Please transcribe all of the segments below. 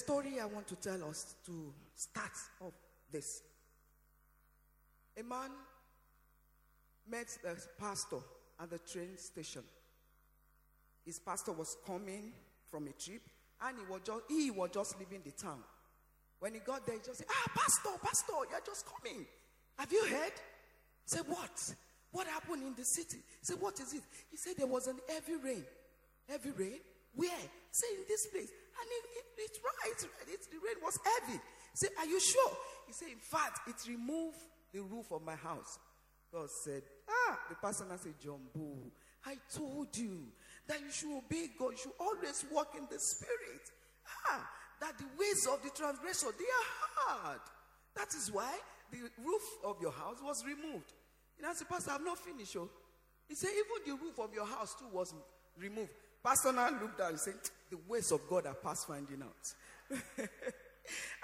Story I want to tell us to start off this. A man met the pastor at the train station. His pastor was coming from a trip and he was just he was just leaving the town. When he got there, he just said, Ah, Pastor, Pastor, you're just coming. Have you heard? He said, What? What happened in the city? He said, What is it? He said, There was an heavy rain. Heavy rain? Where? He said, In this place. And it, it, it's right, right. The rain was heavy. He said, Are you sure? He said, In fact, it removed the roof of my house. God said, Ah, the pastor said, Jumbo, I told you that you should obey God. You should always walk in the spirit. Ah, that the ways of the transgressor they are hard. That is why the roof of your house was removed. Know, I said, Pastor, I've not finished. Oh. He said, even the roof of your house too was removed. Pastor now looked down and said, The ways of God are past finding out.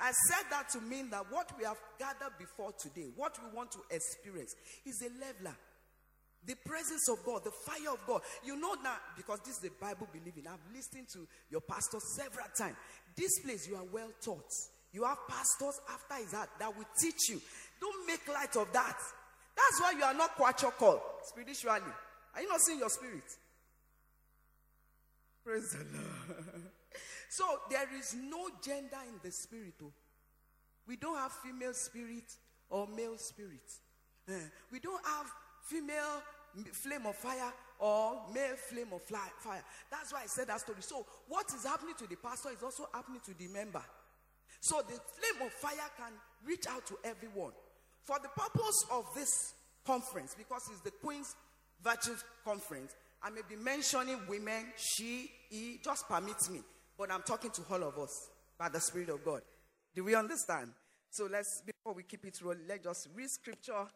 I said that to mean that what we have gathered before today, what we want to experience, is a leveler. The presence of God, the fire of God. You know now, because this is the Bible believing. I've listened to your pastor several times. This place, you are well taught. You have pastors after his heart that will teach you. Don't make light of that. That's why you are not kwashiorkor spiritually. Are you not seeing your spirit? Praise the Lord. So there is no gender in the spirit. Oh. We don't have female spirit or male spirit. Eh, we don't have female flame of fire or male flame of fire. That's why I said that story. So, what is happening to the pastor is also happening to the member. So, the flame of fire can reach out to everyone. For the purpose of this conference, because it's the Queen's Virtues Conference, I may be mentioning women, she, he, just permit me. But I'm talking to all of us by the Spirit of God. Do we understand? So let's, before we keep it rolling, let's just read scripture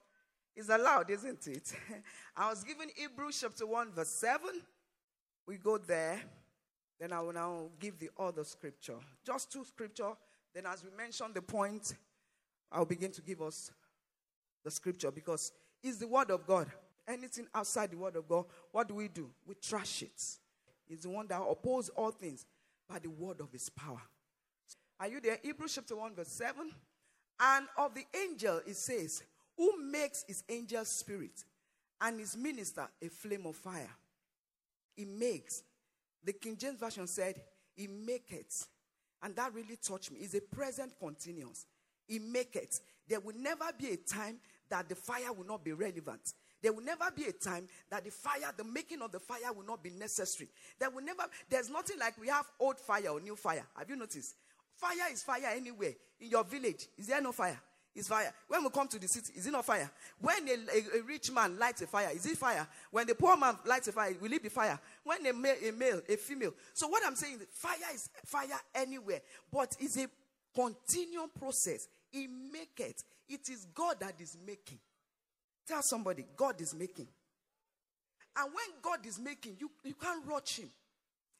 it's allowed, isn't it? I was given Hebrews chapter 1, verse 7. We go there. Then I will now give the other scripture. Just two scripture. Then, as we mentioned the point, I'll begin to give us the scripture because it's the word of God. Anything outside the word of God, what do we do? We trash it. It's the one that opposes all things by the word of his power. Are you there? Hebrews chapter 1, verse 7. And of the angel, it says, who makes his angel spirit and his minister a flame of fire. He makes. The King James Version said, He maketh. And that really touched me. It's a present continuous. He maketh. There will never be a time that the fire will not be relevant. There will never be a time that the fire, the making of the fire will not be necessary. There will never, there's nothing like we have old fire or new fire. Have you noticed? Fire is fire anywhere. In your village, is there no fire? It's fire. When we come to the city, is it not fire? When a, a, a, rich man lights a fire, is it fire? When the poor man lights a fire, will it be fire? When a male, a male, a female. So what I'm saying, fire is fire anywhere, but it's a continuum process. He make it. It is God that is making. Tell somebody, God is making. And when God is making, you, you can't rush him.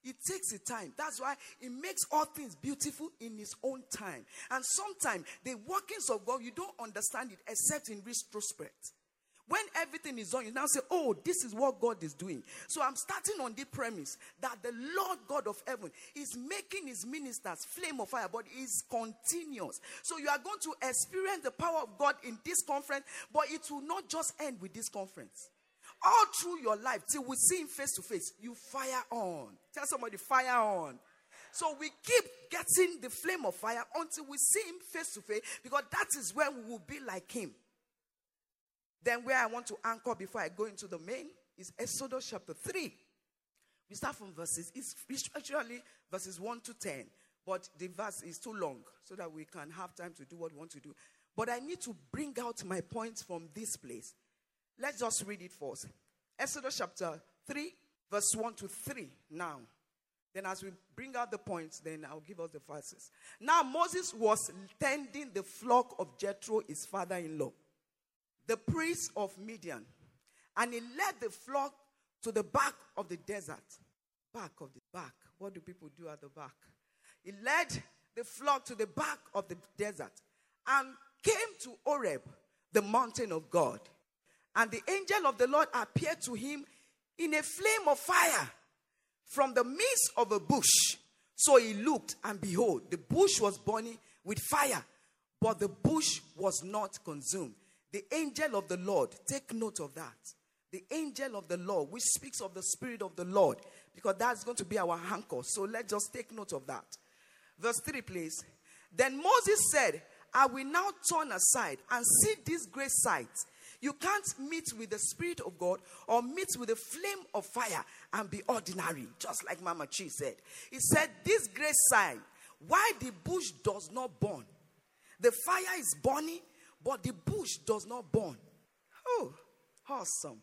It takes a time. That's why He makes all things beautiful in His own time. And sometimes the workings of God, you don't understand it except in retrospect. When everything is done, you now say, Oh, this is what God is doing. So I'm starting on the premise that the Lord God of heaven is making his ministers flame of fire, but is continuous. So you are going to experience the power of God in this conference, but it will not just end with this conference all through your life till we see him face to face, you fire on. Tell somebody, fire on. So we keep getting the flame of fire until we see him face to face because that is when we will be like him. Then, where I want to anchor before I go into the main is Exodus chapter 3. We start from verses, it's actually verses 1 to 10, but the verse is too long so that we can have time to do what we want to do. But I need to bring out my points from this place. Let's just read it first. Exodus chapter 3, verse 1 to 3 now. Then, as we bring out the points, then I'll give us the verses. Now, Moses was tending the flock of Jethro, his father in law, the priest of Midian. And he led the flock to the back of the desert. Back of the back. What do people do at the back? He led the flock to the back of the desert and came to Oreb, the mountain of God. And the angel of the Lord appeared to him in a flame of fire from the midst of a bush. So he looked, and behold, the bush was burning with fire, but the bush was not consumed. The angel of the Lord, take note of that. The angel of the Lord, which speaks of the Spirit of the Lord, because that's going to be our anchor. So let's just take note of that. Verse 3, please. Then Moses said, I will now turn aside and see this great sight you can't meet with the Spirit of God or meet with the flame of fire and be ordinary, just like Mama Chi said. He said, This great sign, why the bush does not burn. The fire is burning, but the bush does not burn. Oh, awesome.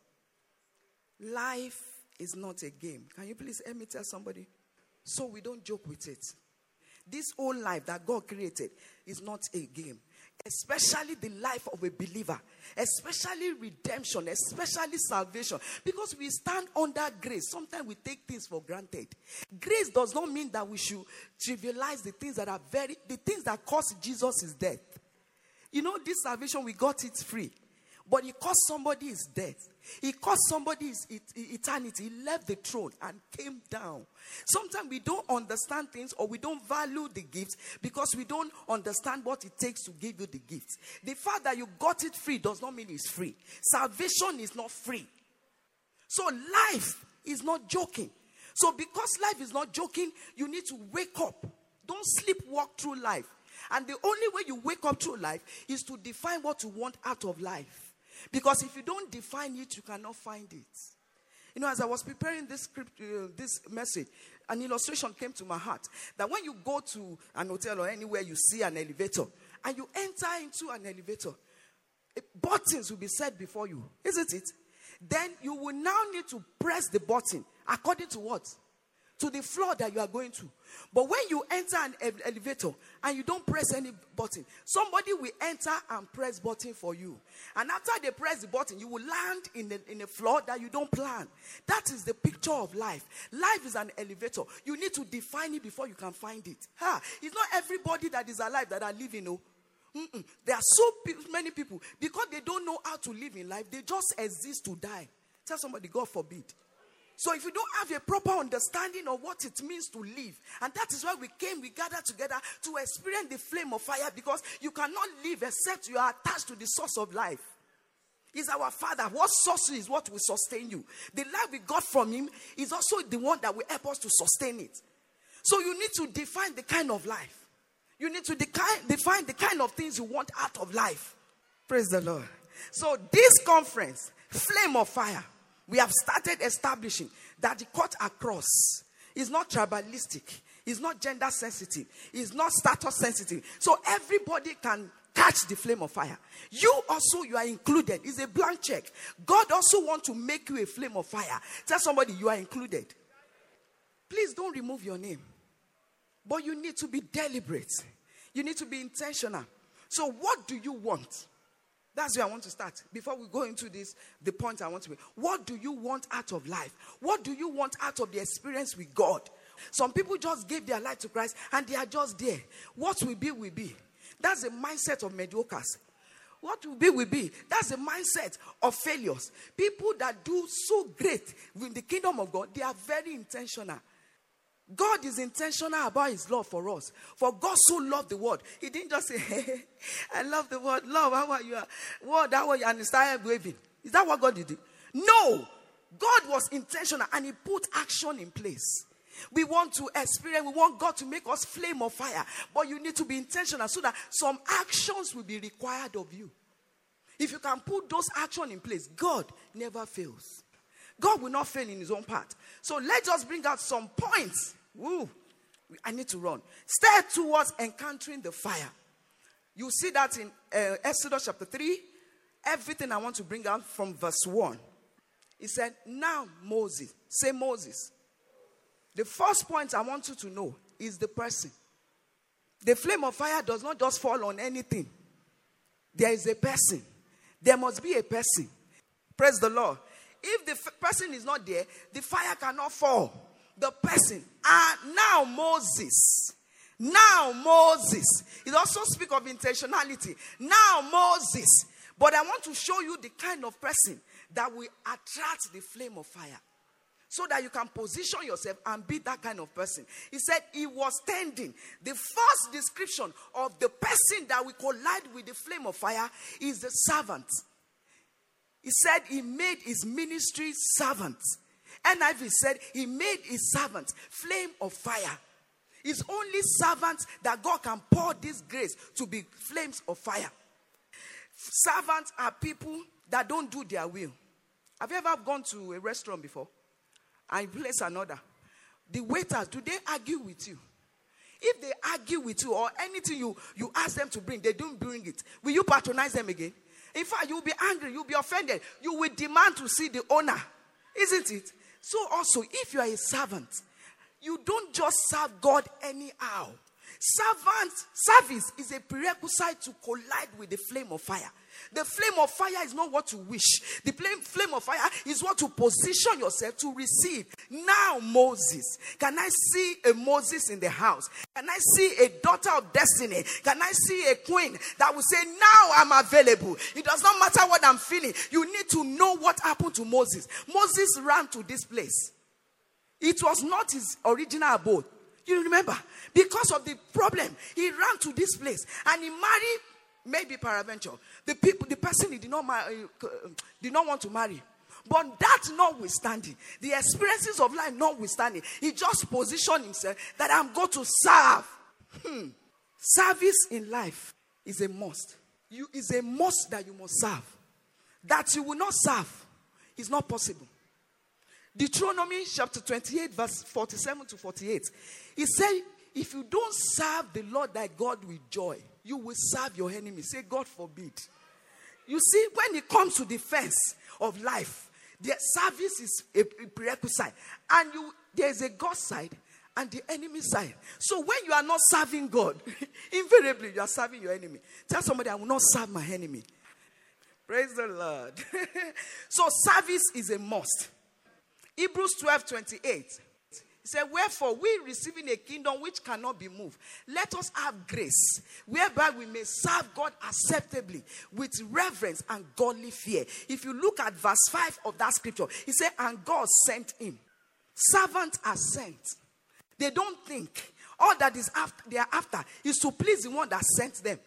Life is not a game. Can you please let me tell somebody? So we don't joke with it. This whole life that God created is not a game especially the life of a believer, especially redemption, especially salvation, because we stand under grace. Sometimes we take things for granted. Grace does not mean that we should trivialize the things that are very, the things that cost Jesus' death. You know, this salvation, we got it free. But it cost somebody his death. It cost somebody his eternity. He left the throne and came down. Sometimes we don't understand things or we don't value the gifts because we don't understand what it takes to give you the gifts. The fact that you got it free does not mean it's free. Salvation is not free. So life is not joking. So because life is not joking, you need to wake up. Don't sleep walk through life. And the only way you wake up through life is to define what you want out of life. Because if you don't define it, you cannot find it. You know, as I was preparing this script, uh, this message, an illustration came to my heart that when you go to an hotel or anywhere, you see an elevator, and you enter into an elevator, buttons will be set before you, isn't it? Then you will now need to press the button according to what? To the floor that you are going to. But when you enter an elevator and you don't press any button, somebody will enter and press button for you. And after they press the button, you will land in a, in a floor that you don't plan. That is the picture of life. Life is an elevator. You need to define it before you can find it. Ha! It's not everybody that is alive that are living. No. Mm-mm. There are so many people because they don't know how to live in life. They just exist to die. Tell somebody, God forbid. So if you don't have a proper understanding of what it means to live, and that is why we came, we gathered together to experience the flame of fire because you cannot live except you are attached to the source of life. He's our Father. What source is what will sustain you? The life we got from Him is also the one that will help us to sustain it. So you need to define the kind of life. You need to define the kind of things you want out of life. Praise the Lord. So this conference, Flame of Fire, we have started establishing that the cut across is not tribalistic, it's not gender sensitive, it's not status sensitive. So everybody can catch the flame of fire. You also, you are included. It's a blank check. God also wants to make you a flame of fire. Tell somebody you are included. Please don't remove your name. But you need to be deliberate. You need to be intentional. So, what do you want? That's where I want to start. Before we go into this, the point I want to make. What do you want out of life? What do you want out of the experience with God? Some people just gave their life to Christ and they are just there. What will be, will be. That's the mindset of mediocres. What will be, will be. That's the mindset of failures. People that do so great in the kingdom of God, they are very intentional. God is intentional about his love for us. For God so loved the world. He didn't just say, hey, I love the world. Love, how are you? What, how are you? And started waving. Is that what God did? No. God was intentional and he put action in place. We want to experience, we want God to make us flame of fire. But you need to be intentional so that some actions will be required of you. If you can put those actions in place, God never fails. God will not fail in his own part. So let's bring out some points Woo. I need to run. Stare towards encountering the fire. You see that in uh, Exodus chapter 3. Everything I want to bring out from verse 1. He said, Now Moses, say Moses. The first point I want you to know is the person. The flame of fire does not just fall on anything, there is a person. There must be a person. Praise the Lord. If the f- person is not there, the fire cannot fall. The person. And now Moses. Now Moses. It also speak of intentionality. Now Moses. But I want to show you the kind of person that will attract the flame of fire. So that you can position yourself and be that kind of person. He said he was standing. The first description of the person that will collide with the flame of fire is the servant. He said he made his ministry servant. NIV said he made his servant flame of fire. It's only servants that God can pour this grace to be flames of fire. Servants are people that don't do their will. Have you ever gone to a restaurant before and place an order? The waiters, do they argue with you? If they argue with you or anything you, you ask them to bring, they don't bring it, will you patronize them again? In fact, you'll be angry, you'll be offended. You will demand to see the owner, isn't it? So, also, if you are a servant, you don't just serve God anyhow. Servant service is a prerequisite to collide with the flame of fire. The flame of fire is not what you wish. The flame, flame of fire is what to position yourself to receive. Now, Moses. Can I see a Moses in the house? Can I see a daughter of destiny? Can I see a queen that will say, Now I'm available? It does not matter what I'm feeling. You need to know what happened to Moses. Moses ran to this place. It was not his original abode. You remember? Because of the problem, he ran to this place and he married maybe peradventure. The people, the person he did not marry, uh, did not want to marry. But that notwithstanding, the experiences of life notwithstanding, he just positioned himself that I'm going to serve. Hmm. Service in life is a must. You is a must that you must serve. That you will not serve is not possible. Deuteronomy chapter 28, verse 47 to 48. He said, If you don't serve the Lord thy God with joy, you will serve your enemy. Say, God forbid. You see, when it comes to defense of life, the service is a prerequisite. And you there's a God side and the enemy side. So when you are not serving God, invariably you are serving your enemy. Tell somebody, I will not serve my enemy. Praise the Lord. so service is a must. Hebrews 12 28 He said, Wherefore, we receiving a kingdom which cannot be moved, let us have grace, whereby we may serve God acceptably with reverence and godly fear. If you look at verse 5 of that scripture, he said, And God sent him. Servants are sent. They don't think. All that is after they are after is to please the one that sent them.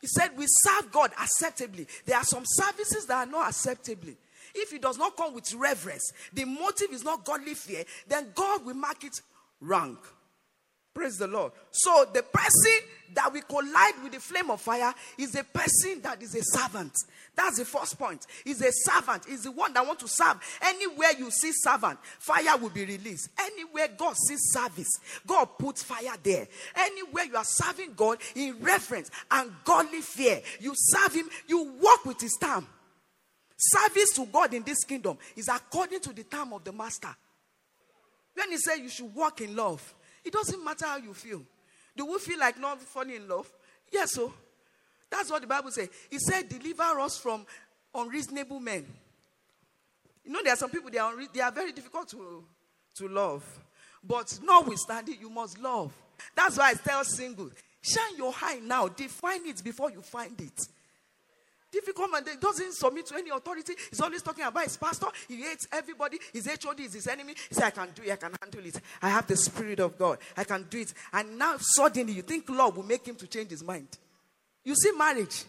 He said, We serve God acceptably. There are some services that are not acceptably. If it does not come with reverence, the motive is not godly fear, then God will mark it wrong. Praise the Lord. So the person that we collide with the flame of fire is a person that is a servant. That's the first point. Is a servant. Is the one that want to serve. Anywhere you see servant, fire will be released. Anywhere God sees service, God puts fire there. Anywhere you are serving God in reverence and godly fear, you serve Him. You walk with His time. Service to God in this kingdom is according to the time of the master. When he said you should walk in love, it doesn't matter how you feel. Do we feel like not falling in love? Yes, so that's what the Bible says. He said, Deliver us from unreasonable men. You know, there are some people they are, unre- they are very difficult to, to love. But notwithstanding, you must love. That's why I tell single, shine your eye now, define it before you find it. Difficult man doesn't submit to any authority. He's always talking about his pastor. He hates everybody. His HOD is his enemy. He said, I can do it. I can handle it. I have the Spirit of God. I can do it. And now suddenly you think love will make him to change his mind. You see, marriage,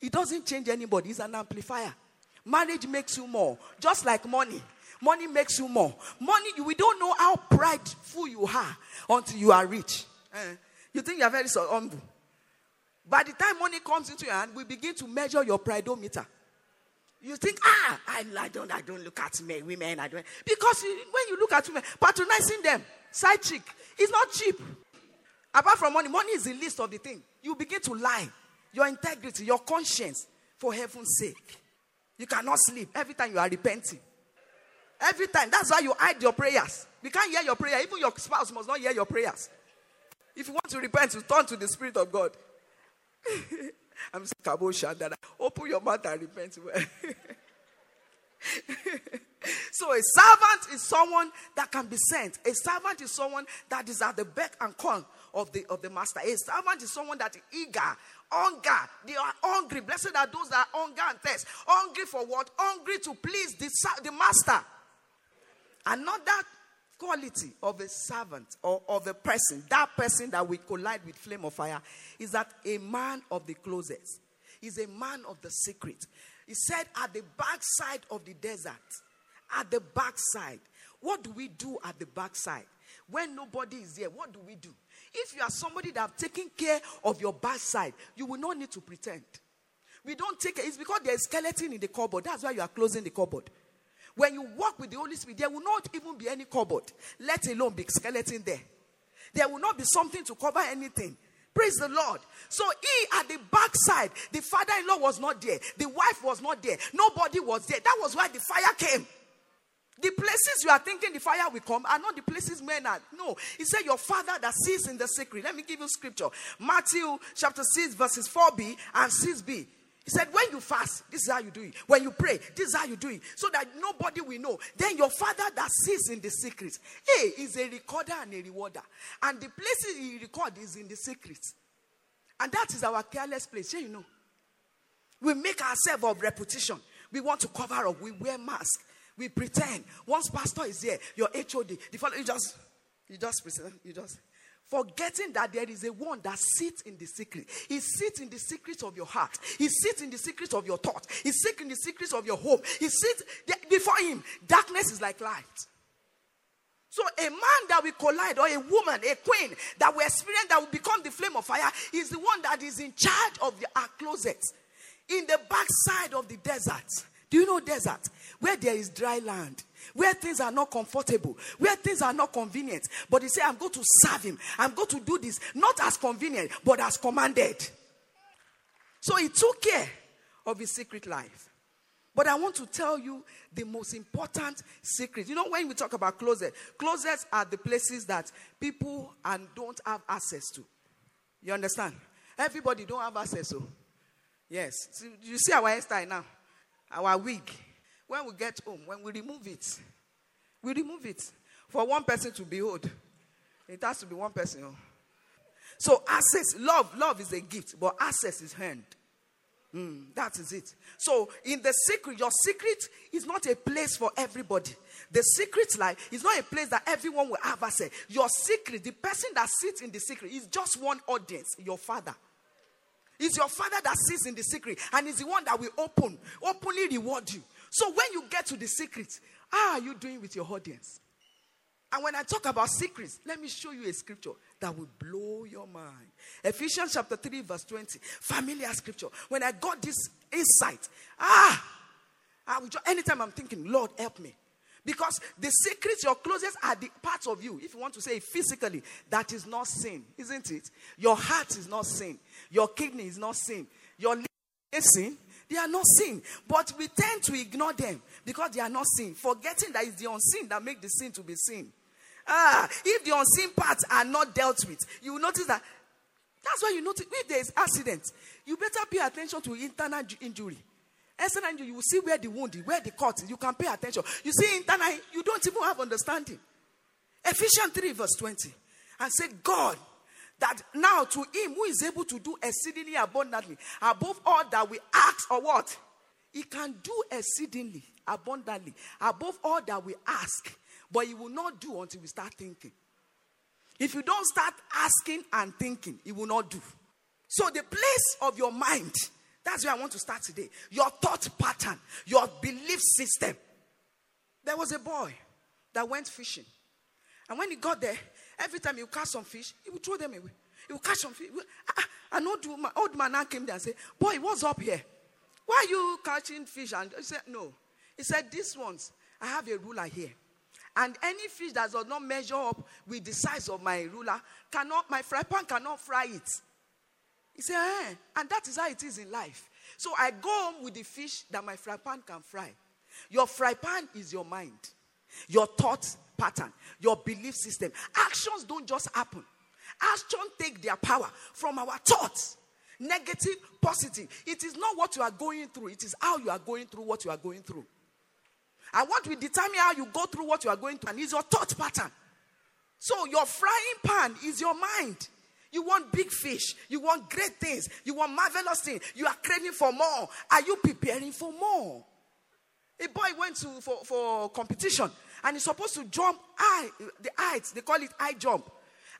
it doesn't change anybody. It's an amplifier. Marriage makes you more. Just like money. Money makes you more. Money, we don't know how prideful you are until you are rich. Uh, you think you are very humble. By the time money comes into your hand, we begin to measure your pridometer. You think, ah, I, I, don't, I don't look at men, women. I don't. Because when you look at women, patronizing them, side chick, it's not cheap. Apart from money, money is the least of the thing. You begin to lie. Your integrity, your conscience, for heaven's sake. You cannot sleep every time you are repenting. Every time. That's why you hide your prayers. We can't hear your prayer. Even your spouse must not hear your prayers. If you want to repent, you turn to the Spirit of God. I'm saying, Open your mouth and repent. so a servant is someone that can be sent. A servant is someone that is at the beck and call of the of the master. A servant is someone that is eager, hunger. They are hungry. Blessed are those that are hunger and thirst. Hungry for what? Hungry to please the, the master. Another quality of a servant or of a person, that person that will collide with flame of fire, is that a man of the closet is a man of the secret. He said, at the backside of the desert, at the backside. What do we do at the backside? When nobody is there, what do we do? If you are somebody that have taken care of your backside, you will not need to pretend. We don't take it. It's because there's skeleton in the cupboard. That's why you are closing the cupboard. When you walk with the Holy Spirit, there will not even be any cupboard, let alone big skeleton there. There will not be something to cover anything. Praise the Lord. So he at the backside, the father-in-law was not there, the wife was not there, nobody was there. That was why the fire came. The places you are thinking the fire will come are not the places men are. No. He said, Your father that sees in the secret. Let me give you scripture. Matthew chapter 6, verses 4b and 6b. He said, When you fast, this is how you do it. When you pray, this is how you do it. So that nobody will know. Then your father that sees in the secret, hey, is a recorder and a rewarder. And the places he record is in the secret. And that is our careless place. Yeah, you know. We make ourselves of repetition. We want to cover up. We wear masks. We pretend. Once pastor is here, your HOD, the fellow, you just, you just present, you just forgetting that there is a one that sits in the secret. He sits in the secrets of your heart. He sits in the secrets of your thought. He sits in the secrets of your home. He sits before him. Darkness is like light. So a man that will collide, or a woman, a queen that will experience that will become the flame of fire, is the one that is in charge of the, our closet in the backside of the desert. Do you know desert? Where there is dry land, where things are not comfortable, where things are not convenient. But he said, I'm going to serve him. I'm going to do this, not as convenient, but as commanded. So he took care of his secret life. But I want to tell you the most important secret. You know, when we talk about closets, closets are the places that people and don't have access to. You understand? Everybody don't have access to. Yes. So you see our hairstyle now our wig, when we get home, when we remove it, we remove it for one person to behold. It has to be one person. Oh. So access, love, love is a gift, but access is hand. Mm, that is it. So, in the secret, your secret is not a place for everybody. The secret life is not a place that everyone will have access. Your secret, the person that sits in the secret, is just one audience, your father. It's your father that sits in the secret and is the one that will open, openly reward you. So when you get to the secret, how are you doing with your audience? And when I talk about secrets, let me show you a scripture that will blow your mind. Ephesians chapter 3, verse 20. Familiar scripture. When I got this insight, ah, I just, anytime I'm thinking, Lord, help me. Because the secrets, your closest are the parts of you, if you want to say physically, that is not sin, isn't it? Your heart is not sin. Your kidney is not sin. Your liver is sin. They are not sin. But we tend to ignore them because they are not sin, forgetting that it's the unseen that make the sin to be sin. Ah, if the unseen parts are not dealt with, you will notice that. That's why you notice if there is accident, you better pay attention to internal injury. External injury, you will see where the wound is, where the cut is. You can pay attention. You see internal, you don't even have understanding. Ephesians 3, verse 20. And say, God that now to him who is able to do exceedingly abundantly above all that we ask or what? He can do exceedingly abundantly above all that we ask but he will not do until we start thinking. If you don't start asking and thinking he will not do. So the place of your mind that's where i want to start today. Your thought pattern your belief system. There was a boy that went fishing. And when he got there Every time you catch some fish, he will throw them away. He will catch some fish. An old, woman, old man now came there and said, Boy, what's up here? Why are you catching fish? And he said, No. He said, These ones, I have a ruler here. And any fish that does not measure up with the size of my ruler, cannot, my fry pan cannot fry it. He said, eh. And that is how it is in life. So I go home with the fish that my fry pan can fry. Your fry pan is your mind. your thought pattern, your belief system. Actions don't just happen. Actions take their power from our thoughts. Negative, positive. It is not what you are going through, it is how you are going through what you are going through. And what will determine how you go through what you are going through and is your thought pattern. So your frying pan is your mind. You want big fish. You want great things. You want marvelous things. You are craving for more. Are you preparing for more? A boy went to for, for competition and he's supposed to jump high, the heights, they call it high jump.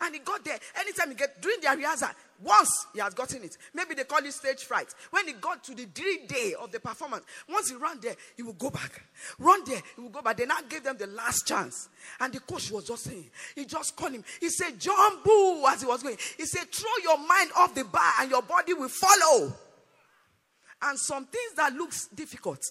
And he got there. Anytime he get during the rehearsal, once he has gotten it. Maybe they call it stage fright. When he got to the three day of the performance, once he ran there, he will go back. Run there, he will go back. They now gave them the last chance. And the coach was just saying, he just called him. He said, Jump boo, as he was going. He said, throw your mind off the bar and your body will follow. And some things that looks difficult.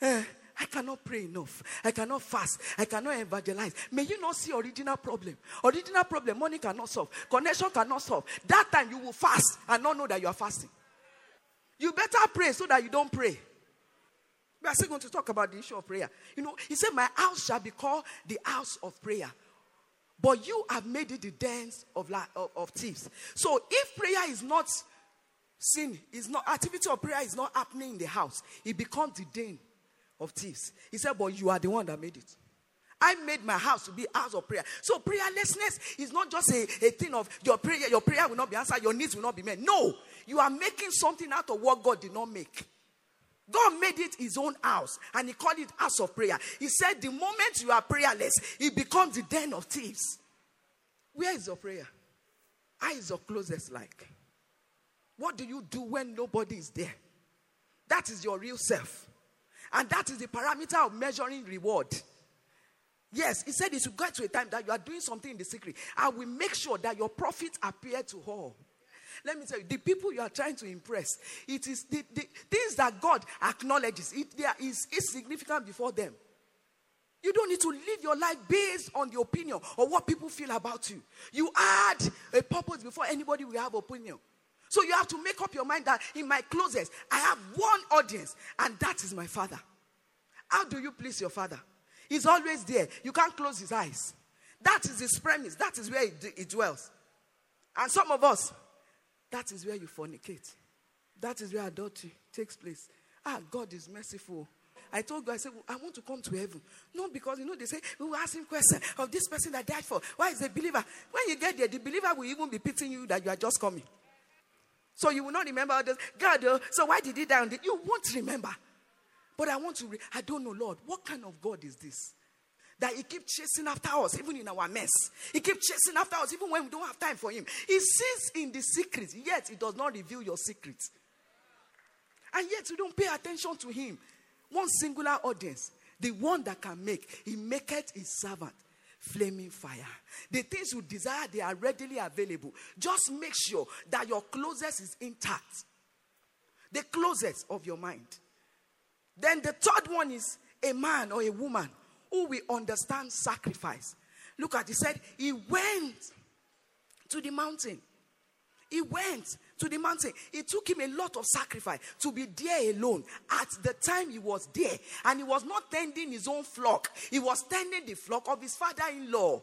Eh, I cannot pray enough. I cannot fast. I cannot evangelize. May you not see original problem. Original problem, money cannot solve. Connection cannot solve. That time you will fast and not know that you are fasting. You better pray so that you don't pray. We are still going to talk about the issue of prayer. You know, he said, My house shall be called the house of prayer. But you have made it the dens of, of, of thieves. So if prayer is not sin, is not activity of prayer is not happening in the house, it becomes the den of thieves. He said, But you are the one that made it. I made my house to be house of prayer. So prayerlessness is not just a, a thing of your prayer, your prayer will not be answered, your needs will not be met. No, you are making something out of what God did not make. God made it his own house and he called it house of prayer. He said, The moment you are prayerless, it becomes the den of thieves. Where is your prayer? How is your closest like? What do you do when nobody is there? That is your real self. And that is the parameter of measuring reward. Yes, he said it should get to a time that you are doing something in the secret. I will make sure that your profit appear to all. Let me tell you, the people you are trying to impress, it is the, the things that God acknowledges. It there is insignificant before them. You don't need to live your life based on the opinion or what people feel about you. You add a purpose before anybody will have opinion. So you have to make up your mind that in my closest, I have one audience, and that is my father. How do you please your father? He's always there. You can't close his eyes. That is his premise. That is where he, dwells. And some of us, that is where you fornicate. That is where adultery takes place. Ah, God is merciful. I told God, I said, I want to come to heaven. No, because you know, they say, we will ask him question of this person that died for. Why is a believer? When you get there, the believer will even be pitying you that you are just coming. So you will not remember others. God, uh, so why did he die on the, You won't remember. But I want to, re- I don't know, Lord, what kind of God is this? That he keeps chasing after us, even in our mess. He keeps chasing after us, even when we don't have time for him. He sees in the secrets, yet he does not reveal your secrets. And yet you don't pay attention to him. One singular audience, the one that can make, he maketh his servant flaming fire. The things you desire, they are readily available. Just make sure that your closet is intact. The closet of your mind. Then the third one is a man or a woman who will understand sacrifice. Look at, he said, he went to the mountain. He went to the mountain. It took him a lot of sacrifice to be there alone at the time he was there. And he was not tending his own flock, he was tending the flock of his father in law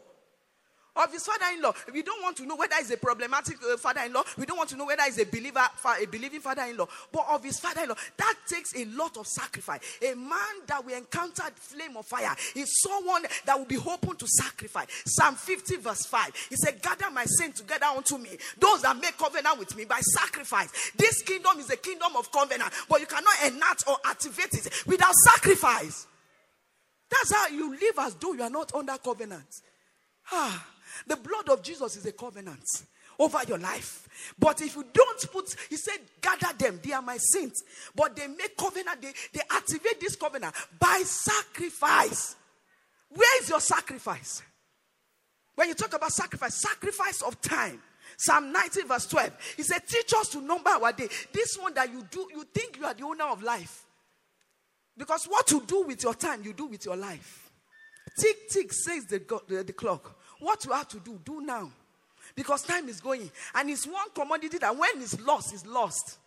of his father-in-law. We don't want to know whether he's a problematic uh, father-in-law. We don't want to know whether he's a believer, a believing father-in-law. But of his father-in-law, that takes a lot of sacrifice. A man that we encountered flame of fire is someone that will be open to sacrifice. Psalm 50 verse 5. He said, "Gather my saints together unto me; those that make covenant with me by sacrifice." This kingdom is a kingdom of covenant, but you cannot enact or activate it without sacrifice. That's how you live as though you are not under covenant. Ah. The blood of Jesus is a covenant over your life. But if you don't put, he said, gather them, they are my saints. But they make covenant, they, they activate this covenant by sacrifice. Where is your sacrifice? When you talk about sacrifice, sacrifice of time. Psalm 19, verse 12. He said, Teach us to number our day. This one that you do, you think you are the owner of life. Because what you do with your time, you do with your life. Tick, tick, says the, the, the clock. What you have to do, do now. Because time is going. And it's one commodity that when it's lost, it's lost.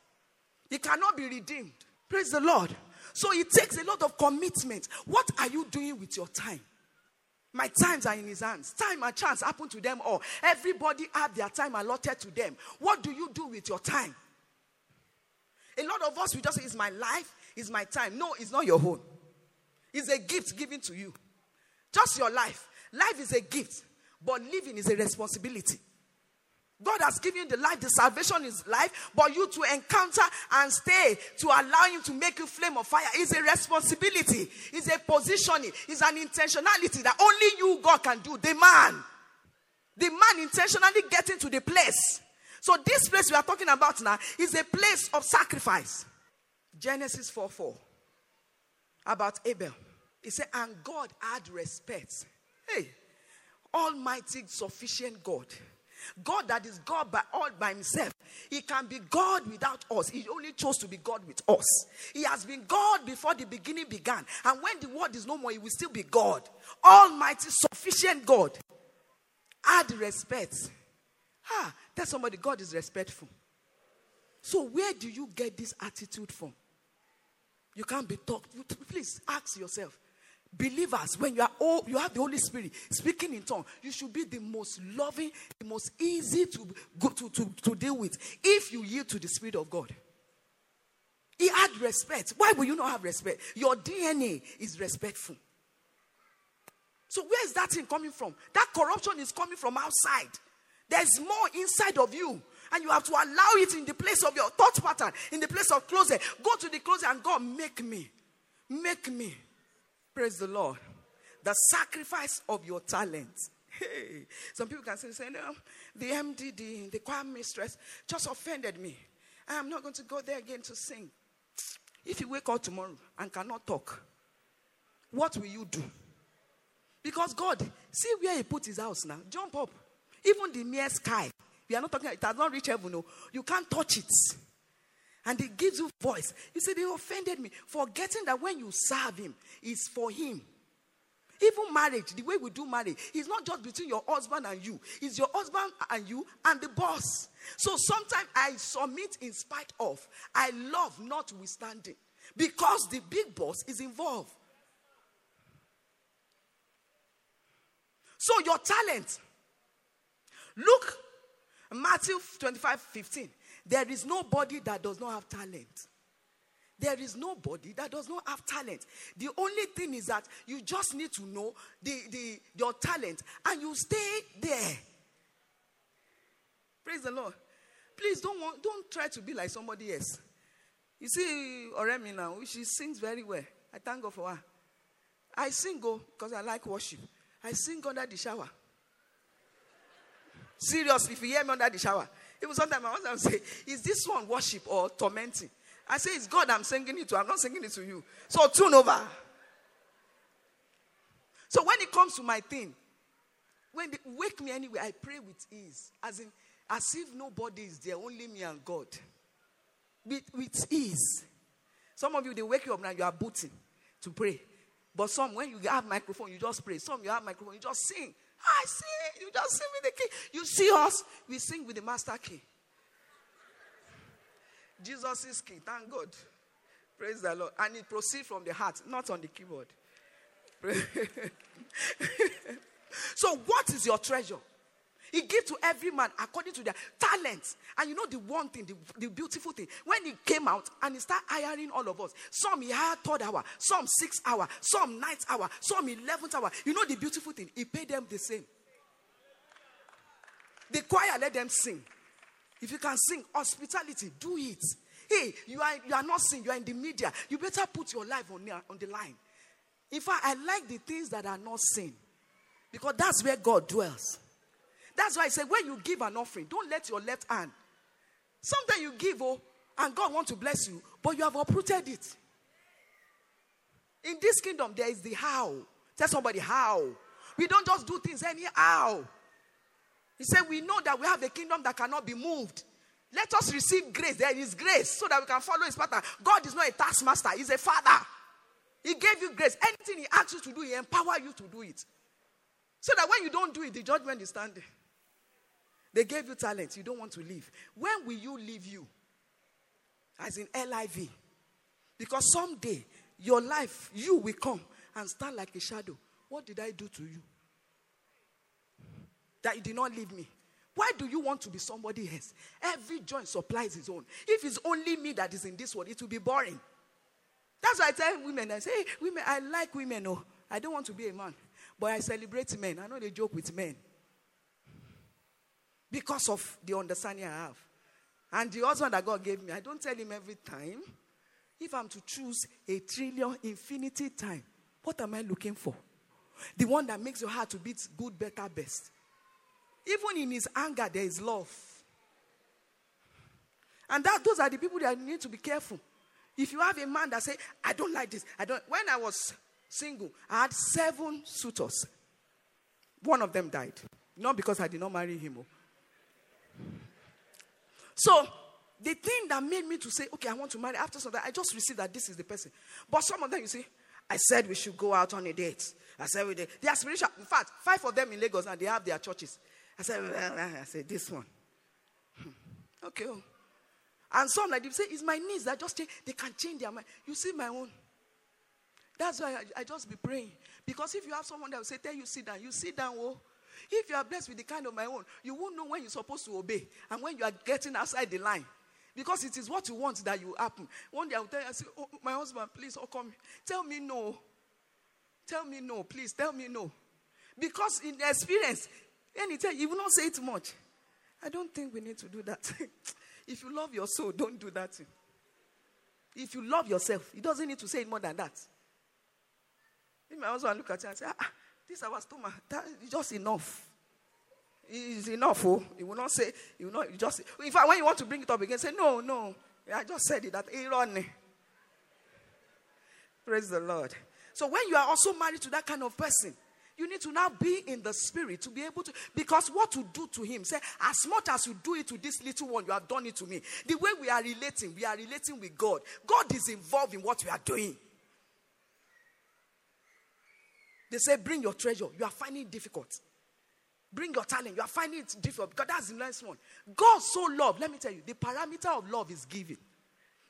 It cannot be redeemed. Praise the Lord. So it takes a lot of commitment. What are you doing with your time? My times are in his hands. Time and chance happen to them all. Everybody have their time allotted to them. What do you do with your time? A lot of us, we just say, it's my life, it's my time. No, it's not your own. It's a gift given to you. Just your life. Life is a gift, but living is a responsibility. God has given you the life, the salvation is life, but you to encounter and stay to allow Him to make you flame of fire is a responsibility, is a positioning, is an intentionality that only you, God, can do. The man, the man intentionally getting to the place. So, this place we are talking about now is a place of sacrifice. Genesis 4 4 about Abel. He said, And God had respect. Hey, Almighty, sufficient God God that is God by all by himself. He can be God without us. He only chose to be God with us. He has been God before the beginning began. And when the word is no more, he will still be God. Almighty, sufficient God. Add respect. Ah, tell somebody God is respectful. So where do you get this attitude from? You can't be talked. Please ask yourself believers, when you are all, you have the Holy Spirit speaking in tongue, you should be the most loving, the most easy to go to, to, to deal with if you yield to the Spirit of God. He had respect. Why will you not have respect? Your DNA is respectful. So where is that thing coming from? That corruption is coming from outside. There's more inside of you. And you have to allow it in the place of your thought pattern, in the place of closet. Go to the closet and God, make me. Make me. Praise the Lord. The sacrifice of your talent. Hey, some people can say, no, the MDD, the, the choir mistress just offended me. I'm not going to go there again to sing. If you wake up tomorrow and cannot talk, what will you do? Because God, see where He put His house now. Jump up. Even the mere sky. We are not talking, it has not reached heaven. No. You can't touch it and he gives you voice. You said, They offended me, forgetting that when you serve him, it's for him. Even marriage, the way we do marriage, is not just between your husband and you, it's your husband and you and the boss. So sometimes I submit in spite of, I love notwithstanding, because the big boss is involved. So your talent. Look, Matthew 25 15. There is nobody that does not have talent. There is nobody that does not have talent. The only thing is that you just need to know the, the, your talent and you stay there. Praise the Lord. Please don't, want, don't try to be like somebody else. You see, Oremi now, she sings very well. I thank God for her. I sing go because I like worship. I sing under the shower. Seriously, if you hear me under the shower, even sometimes my husband say, Is this one worship or tormenting? I say, It's God I'm singing it to. I'm not singing it to you. So tune over. So when it comes to my thing, when they wake me anyway, I pray with ease. As in, as if nobody is there, only me and God. With, with ease. Some of you, they wake you up now, you are booting to pray. But some, when you have microphone, you just pray. Some, you have microphone, you just sing. I sing. You just sing with the key. You see us, we sing with the master key. Jesus is king. Thank God. Praise the Lord. And it proceeds from the heart, not on the keyboard. so, what is your treasure? He gave to every man according to their talents. And you know the one thing, the, the, beautiful thing, when he came out and he started hiring all of us, some he hired third hour, some six hour, some ninth hour, some eleventh hour. You know the beautiful thing, he paid them the same. The choir let them sing. If you can sing hospitality, do it. Hey, you are you are not singing, you are in the media. You better put your life on on the line. In fact, I like the things that are not seen. Because that's where God dwells. That's why I say when you give an offering, don't let your left hand. Sometimes you give, oh, and God wants to bless you, but you have uprooted it. In this kingdom, there is the how. Tell somebody how. We don't just do things anyhow. He said, We know that we have a kingdom that cannot be moved. Let us receive grace. There is grace so that we can follow his pattern. God is not a taskmaster, he's a father. He gave you grace. Anything he asks you to do, he empower you to do it. So that when you don't do it, the judgment is standing. They gave you talent. You don't want to leave. When will you leave you? As in LIV. Because someday your life, you will come and stand like a shadow. What did I do to you? that you did not leave me. Why do you want to be somebody else? Every joint supplies his own. If it's only me that is in this world, it will be boring. That's why I tell women, I say, hey, women, I like women. Oh, I don't want to be a man. But I celebrate men. I know they joke with men. Because of the understanding I have. And the husband that God gave me, I don't tell him every time. If I'm to choose a trillion infinity time, what am I looking for? The one that makes your heart to beat good, better, best. Even in his anger, there is love. And that those are the people that need to be careful. If you have a man that say, I don't like this, I don't when I was single, I had seven suitors. One of them died. Not because I did not marry him. Oh. So the thing that made me to say, okay, I want to marry after time, I just received that this is the person. But some of them, you see, I said we should go out on a date. I said we did. They are spiritual. In fact, five of them in Lagos and they have their churches. I said, I said this one. Hmm. Okay. Oh. And some like they say, it's my needs that just change. They can change their mind. You see my own. That's why I, I, just be praying. Because if you have someone that will say, tell you sit down, you sit down, oh. If you are blessed with the kind of my own, you won't know when you're supposed to obey and when you are getting outside the line. Because it is what you want that you happen. One day I will tell you, I say, oh, my husband, please, oh, come. Tell me no. Tell me no, please, tell me no. Because in experience, anytime you will not say it much. I don't think we need to do that. if you love your soul, don't do that. If you love yourself, he doesn't need to say it more than that. If my husband look at you and say, ah, this our stomach, that is just enough. It's enough. Oh, he will not say, you will not just. In fact, when you want to bring it up again, say, no, no. I just said it that Aaron. Praise the Lord. So when you are also married to that kind of person, you need to now be in the spirit to be able to, because what to do to him, say, as much as you do it to this little one, you have done it to me. The way we are relating, we are relating with God. God is involved in what we are doing. They say, bring your treasure. You are finding it difficult. Bring your talent. You are finding it difficult because that's the next one. God so loved. Let me tell you, the parameter of love is giving.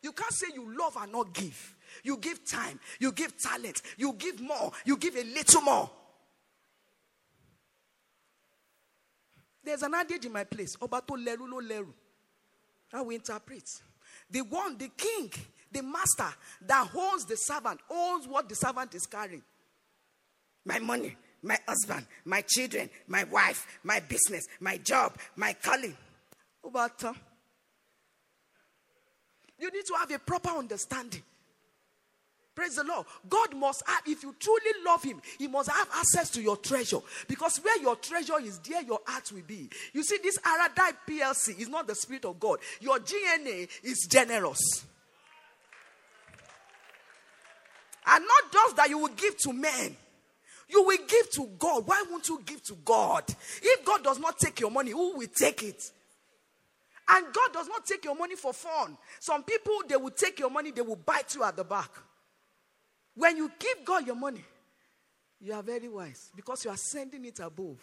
You can't say you love and not give. You give time, you give talent, you give more, you give a little more. There's an adage in my place. Obato leru lo leru. How we interpret. The one, the king, the master that holds the servant, owns what the servant is carrying. My money, my husband, my children, my wife, my business, my job, my calling. You need to have a proper understanding. Praise the Lord. God must have, if you truly love Him, He must have access to your treasure. Because where your treasure is, there your heart will be. You see, this Aradai PLC is not the Spirit of God. Your DNA is generous. And not just that you will give to men, you will give to God. Why won't you give to God? If God does not take your money, who will take it? And God does not take your money for fun. Some people, they will take your money, they will bite you at the back. When you give God your money, you are very wise because you are sending it above.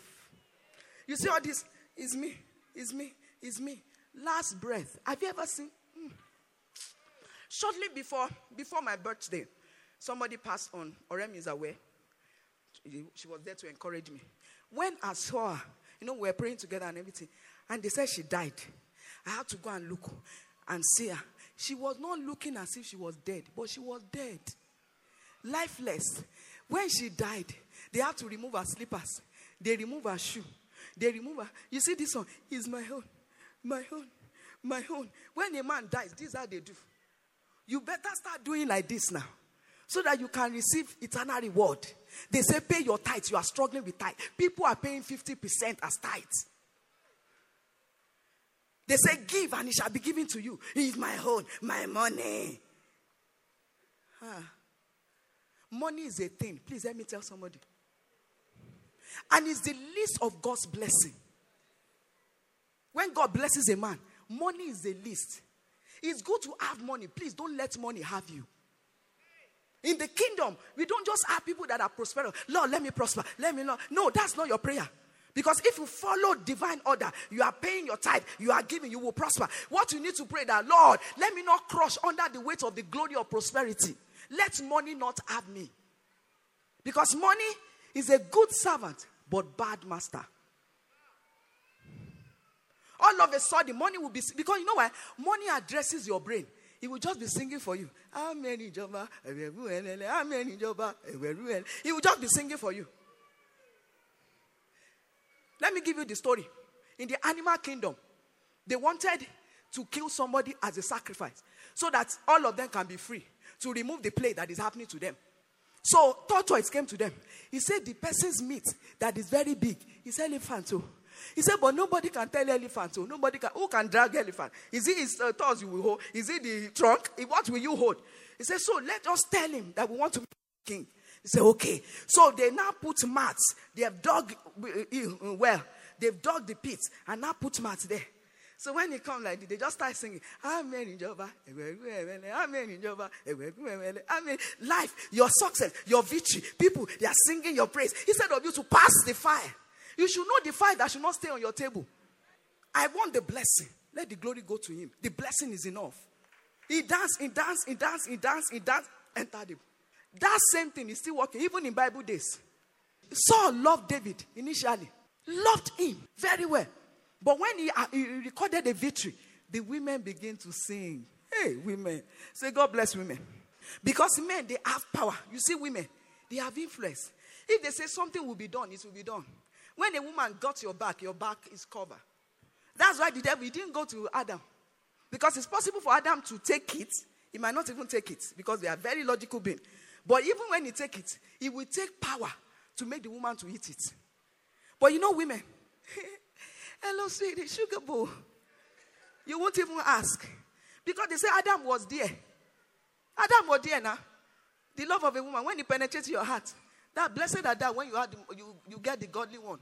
You see all this is me, is me, is me. Last breath. Have you ever seen? Mm. Shortly before before my birthday, somebody passed on. Orem is aware. She was there to encourage me. When I saw her, you know, we were praying together and everything, and they said she died. I had to go and look and see her. She was not looking as if she was dead, but she was dead lifeless. When she died, they had to remove her slippers. They remove her shoe. They remove her. You see, this one is my own, my own, my own. When a man dies, this is how they do. You better start doing like this now so that you can receive eternal reward. They say, pay your tithes. You are struggling with tithe. People are paying 50% as tithes. They say, give and it shall be given to you. It is my own, my money. Huh. Money is a thing. Please let me tell somebody. And it's the least of God's blessing. When God blesses a man, money is the least. It's good to have money. Please don't let money have you. In the kingdom, we don't just have people that are prosperous. Lord, let me prosper. Let me know. No, that's not your prayer. Because if you follow divine order, you are paying your tithe, you are giving, you will prosper. What you need to pray that, Lord, let me not crush under the weight of the glory of prosperity. Let money not have me. Because money is a good servant, but bad master. All of a sudden, money will be because you know why? Money addresses your brain. He will just be singing for you. Amen. Amen. He will just be singing for you. Let me give you the story. In the animal kingdom, they wanted to kill somebody as a sacrifice so that all of them can be free to remove the plague that is happening to them. So tortoise came to them. He said, The person's meat that is very big is elephant. Too. He said, but nobody can tell elephant. So nobody can. Who can drag elephant? Is it his uh, toes you will hold? Is it the trunk? What will you hold? He said, so let us tell him that we want to be king. He said, okay. So they now put mats. They have dug uh, uh, well. They've dug the pits and now put mats there. So when he come like this, they just start singing, Amen in Jehovah, Amen Jehovah, Amen. Life, your success, your victory. People, they are singing your praise. Instead of you to pass the fire, you should know the that should not stay on your table. I want the blessing. Let the glory go to him. The blessing is enough. He dance, he dance, he dance, he dance, he dance, enter the. That same thing is still working, even in Bible days. Saul loved David initially, loved him very well. But when he, uh, he recorded a victory, the women begin to sing. Hey, women. Say, God bless women. Because men, they have power. You see, women, they have influence. If they say something will be done, it will be done. When a woman got your back, your back is covered. That's why the devil didn't go to Adam. Because it's possible for Adam to take it. He might not even take it because they are very logical beings. But even when he take it, he will take power to make the woman to eat it. But you know, women, hello, sweetie, sugar bowl. You won't even ask. Because they say Adam was there. Adam was there now. The love of a woman, when it penetrates your heart, that blessed are that when you, the, you, you get the godly one.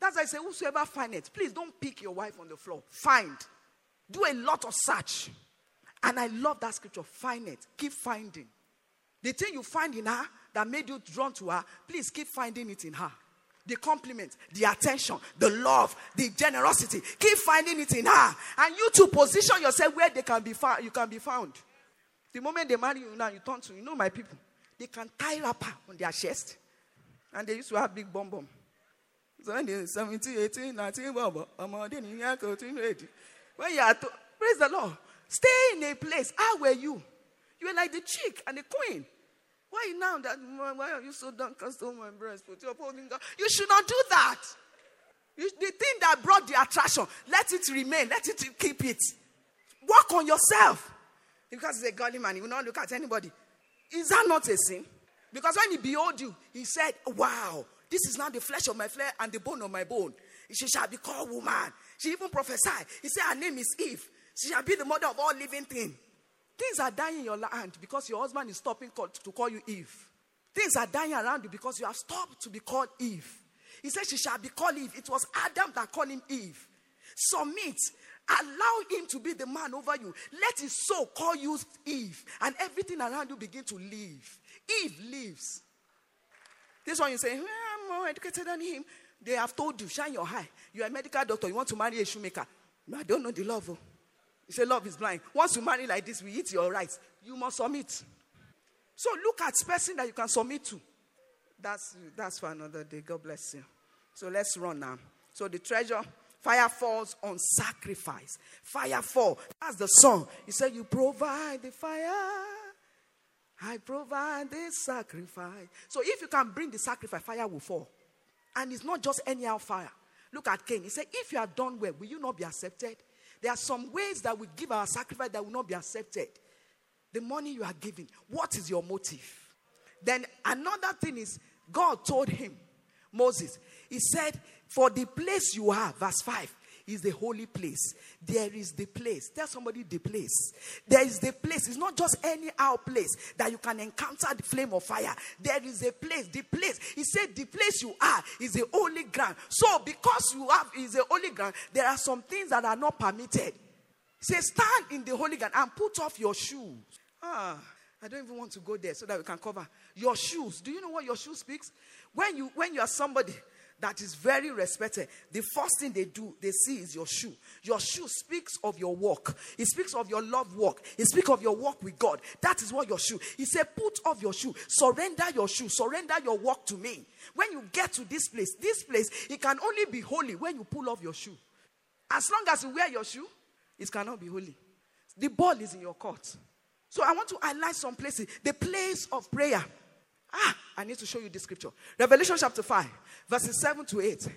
That's why I say, whosoever find it, please don't pick your wife on the floor. Find. Do a lot of search. And I love that scripture. Find it. Keep finding. The thing you find in her that made you drawn to her, please keep finding it in her. The compliment, the attention, the love, the generosity. Keep finding it in her. And you to position yourself where they can be found. You can be found. The moment they marry you now, you turn to, you know my people they can tie wrapper on their chest. And they used to have big bomb bomb. So when they 17, 18, 19, bomb bomb, when you are to, praise the Lord, stay in a place. How were you? You were like the chick and the queen. Why now that why are you so downcast on my breast? Put your holding God. You should not do that. You, the thing that brought the attraction, let it remain. Let it keep it. Work on yourself. Because he's a godly man, he will not look at anybody. Is that not a sin? Because when he behold you, he said, Wow, this is now the flesh of my flesh and the bone of my bone. She shall be called woman. She even prophesied. He said, Her name is Eve. She shall be the mother of all living things. Things are dying in your land because your husband is stopping to call you Eve. Things are dying around you because you have stopped to be called Eve. He said, She shall be called Eve. It was Adam that called him Eve. Submit Allow him to be the man over you. Let his soul call you Eve, and everything around you begin to live. Eve lives. This one you say, hmm, I'm more educated than him. They have told you, shine your eye. You're a medical doctor, you want to marry a shoemaker. No, I don't know the love. Oh. You say love is blind. Once you marry like this, we eat your rights. You must submit. So look at person that you can submit to. That's that's for another day. God bless you. So let's run now. So the treasure Fire falls on sacrifice. Fire fall. That's the song. He said, You provide the fire. I provide the sacrifice. So if you can bring the sacrifice, fire will fall. And it's not just anyhow fire. Look at Cain. He said, If you are done well, will you not be accepted? There are some ways that we give our sacrifice that will not be accepted. The money you are giving, what is your motive? Then another thing is, God told him, Moses, He said, for the place you are, verse 5, is the holy place. There is the place. Tell somebody the place. There is the place. It's not just any out place that you can encounter the flame of fire. There is a place. The place. He said the place you are is the holy ground. So because you have is the holy ground, there are some things that are not permitted. Say stand in the holy ground and put off your shoes. Ah, I don't even want to go there so that we can cover your shoes. Do you know what your shoe speaks? When you when you are somebody that is very respected, the first thing they do, they see is your shoe. Your shoe speaks of your walk. It speaks of your love walk. It speaks of your walk with God. That is what your shoe. He said, put off your shoe. Surrender your shoe. Surrender your walk to me. When you get to this place, this place, it can only be holy when you pull off your shoe. As long as you wear your shoe, it cannot be holy. The ball is in your court. So I want to highlight some places. The place of prayer. Ah, I need to show you the scripture. Revelation chapter 5, verses 7 to 8.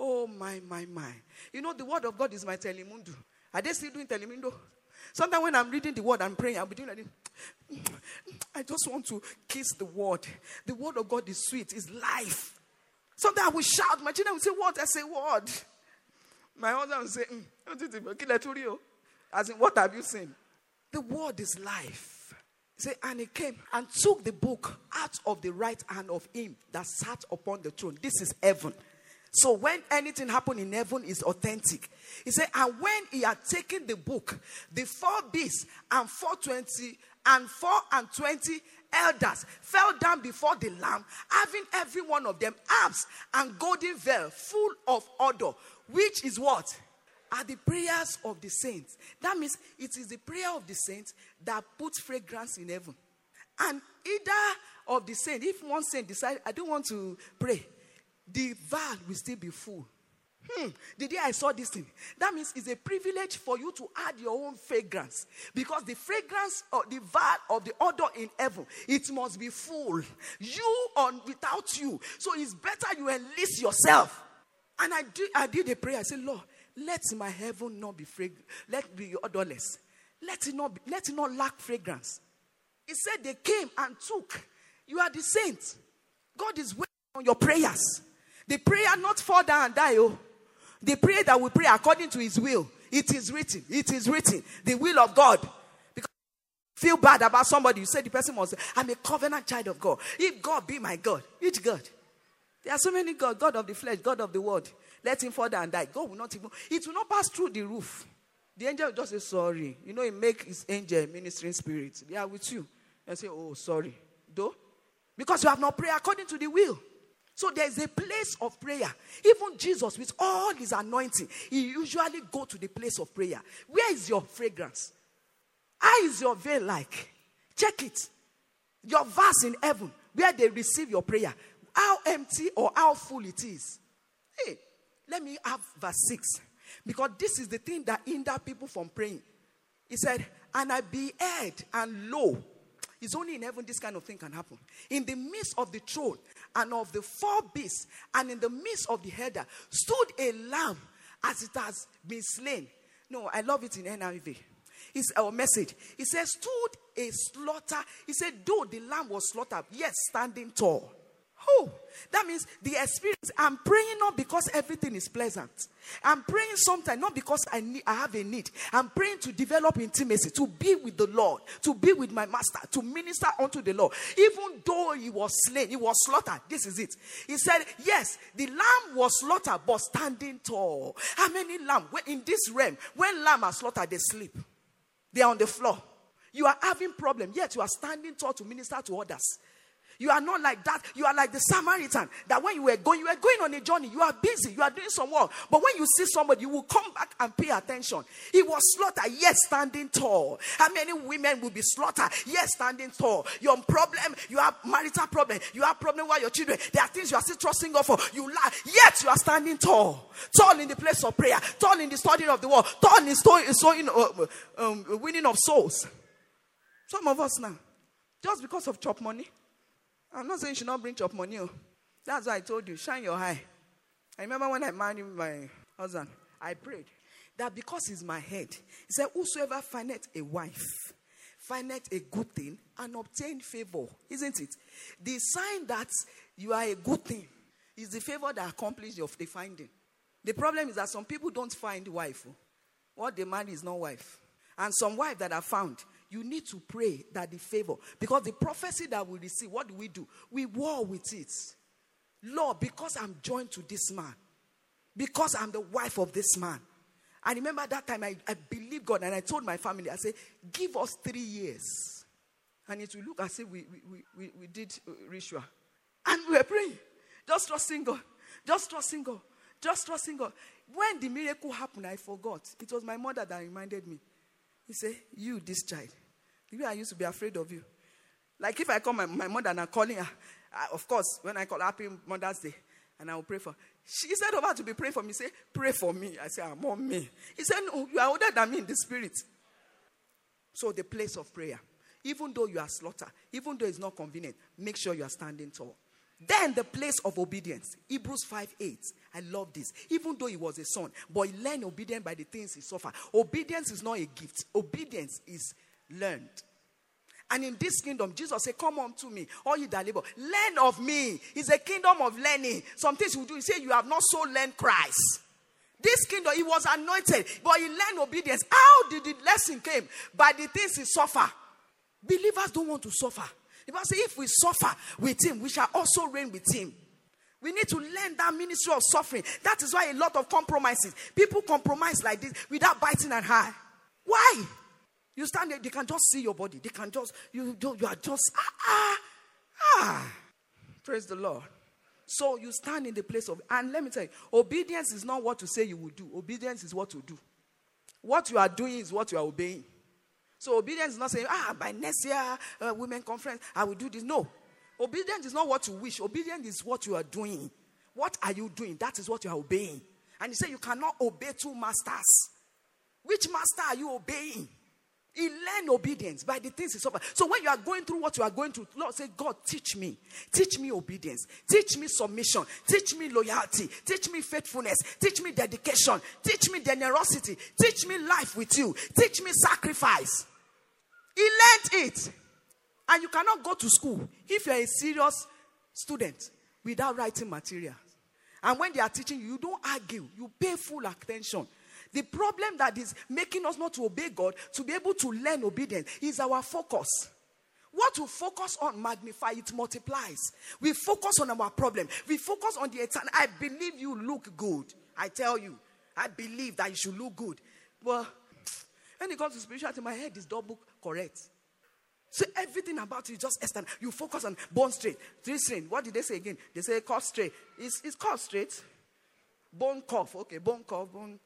Oh, my, my, my. You know, the word of God is my telemundo. Are they still doing telemundo? Sometimes when I'm reading the word, I'm praying, I'll be doing like I just want to kiss the word. The word of God is sweet, it's life. Sometimes I will shout, my children will say, What? I say, Word. My husband will say, mm, As in, what have you seen? The word is life. Say, and he came and took the book out of the right hand of him that sat upon the throne. This is heaven. So when anything happened in heaven is authentic. He said, and when he had taken the book, the four beasts and four twenty and four and twenty elders fell down before the lamb, having every one of them harps and golden veil full of odor, which is what? Are the prayers of the saints. That means it is the prayer of the saints that puts fragrance in heaven. And either of the saints, if one saint decide, I don't want to pray, the vial will still be full. Hmm, the day I saw this thing, that means it's a privilege for you to add your own fragrance because the fragrance of the vial of the odor in heaven, it must be full. You on without you, so it's better you enlist yourself. And I did, I did a prayer. I said, Lord, let my heaven not be fragrant. Let be odorless. Let it not be, let it not lack fragrance. He said they came and took. You are the saints. God is waiting on your prayers. The prayer not fall down and die. Oh. The prayer that we pray according to his will. It is written. It is written. The will of God. Because feel bad about somebody. You say the person must say, I'm a covenant child of God. If God be my God, which God? There are so many God, God of the flesh, God of the world. Let him fall down and die. God will not even, it will not pass through the roof. The angel will just say, sorry. You know, he make his angel ministering spirit. They are with you. And say, oh, sorry. Though? Because you have not prayed according to the will. So there's a place of prayer. Even Jesus, with all his anointing, he usually go to the place of prayer. Where is your fragrance? How is your veil like? Check it. Your vase in heaven, where they receive your prayer, how empty or how full it is. Hey, let me have verse 6. Because this is the thing that hinder people from praying. He said, And I beheld, and lo, it's only in heaven this kind of thing can happen. In the midst of the throne and of the four beasts, and in the midst of the header, stood a lamb as it has been slain. No, I love it in NIV. It's our message. He says, stood a slaughter. He said, though the lamb was slaughtered, yet standing tall. Oh, that means the experience. I'm praying not because everything is pleasant. I'm praying sometimes not because I need, I have a need. I'm praying to develop intimacy, to be with the Lord, to be with my master, to minister unto the Lord. Even though he was slain, he was slaughtered. This is it. He said, Yes, the lamb was slaughtered, but standing tall. How many lamb in this realm? When lamb are slaughtered, they sleep. They are on the floor. You are having problem, yet you are standing tall to minister to others. You are not like that. You are like the Samaritan that when you were going, you were going on a journey. You are busy. You are doing some work. But when you see somebody, you will come back and pay attention. He was slaughtered, yet standing tall. How many women will be slaughtered, yet standing tall? Your problem, you have marital problem. You have problem with your children. There are things you are still trusting God for. You lie, yet you are standing tall. Tall in the place of prayer. Tall in the studying of the word. Tall in sowing, uh, um, winning of souls. Some of us now, just because of chop money. I'm not saying you should not bring chop money. Oh. That's why I told you, shine your eye. I remember when I married my husband, I prayed that because he's my head, he said, Whosoever findeth a wife, findeth a good thing and obtain favor. Isn't it? The sign that you are a good thing is the favor that accomplishes your the finding. The problem is that some people don't find wife. Oh. What they marry is not wife. And some wife that are found, you need to pray that the favor, because the prophecy that we receive, what do we do? We war with it. Lord, because I'm joined to this man, because I'm the wife of this man. I remember that time I, I believed God and I told my family, I said, give us three years. And it will look as if we, we, we, we did ritual. And we were praying, just trusting God, just trusting God, just trusting God. When the miracle happened, I forgot. It was my mother that reminded me. He said, You, this child, Maybe I used to be afraid of you. Like if I call my, my mother and I'm calling her, I, of course, when I call Happy Mother's Day, and I will pray for. She said about to be praying for me. Say, pray for me. I say, I'm on me. He said, No, you are older than me in the spirit. So the place of prayer. Even though you are slaughtered, even though it's not convenient, make sure you are standing tall. Then the place of obedience. Hebrews 5 8. I love this. Even though he was a son, but he learned obedience by the things he suffered. Obedience is not a gift, obedience is learned. And in this kingdom, Jesus said, Come unto me, all you that labor. Learn of me. It's a kingdom of learning. Some things you do, you say, You have not so learned Christ. This kingdom, he was anointed, but he learned obedience. How did the lesson came? By the things he suffer. Believers don't want to suffer. The Bible says, if we suffer with him, we shall also reign with him. We need to learn that ministry of suffering. That is why a lot of compromises. People compromise like this without biting and high. Why? You stand there, they can just see your body. They can just, you, you are just, ah, ah, ah. Praise the Lord. So you stand in the place of, and let me tell you, obedience is not what you say you will do. Obedience is what you do. What you are doing is what you are obeying. So obedience is not saying, ah, by next year, uh, women conference, I will do this. No. Obedience is not what you wish. Obedience is what you are doing. What are you doing? That is what you are obeying. And you say you cannot obey two masters. Which master are you obeying? He learned obedience by the things he suffered. So when you are going through what you are going through, Lord say, God, teach me. Teach me obedience. Teach me submission. Teach me loyalty. Teach me faithfulness. Teach me dedication. Teach me generosity. Teach me life with you. Teach me sacrifice. He learned it. And you cannot go to school if you're a serious student without writing material. And when they are teaching you, you don't argue, you pay full attention. The problem that is making us not to obey God, to be able to learn obedience, is our focus. What we focus on magnify, it multiplies. We focus on our problem. We focus on the eternal. I believe you look good. I tell you, I believe that you should look good. Well, when it comes to spirituality, my head is double correct. So everything about you just external. You focus on bone straight, three string. What did they say again? They say cut straight. It's, it's cut straight. Bone cuff. Okay, bone cuff, bone.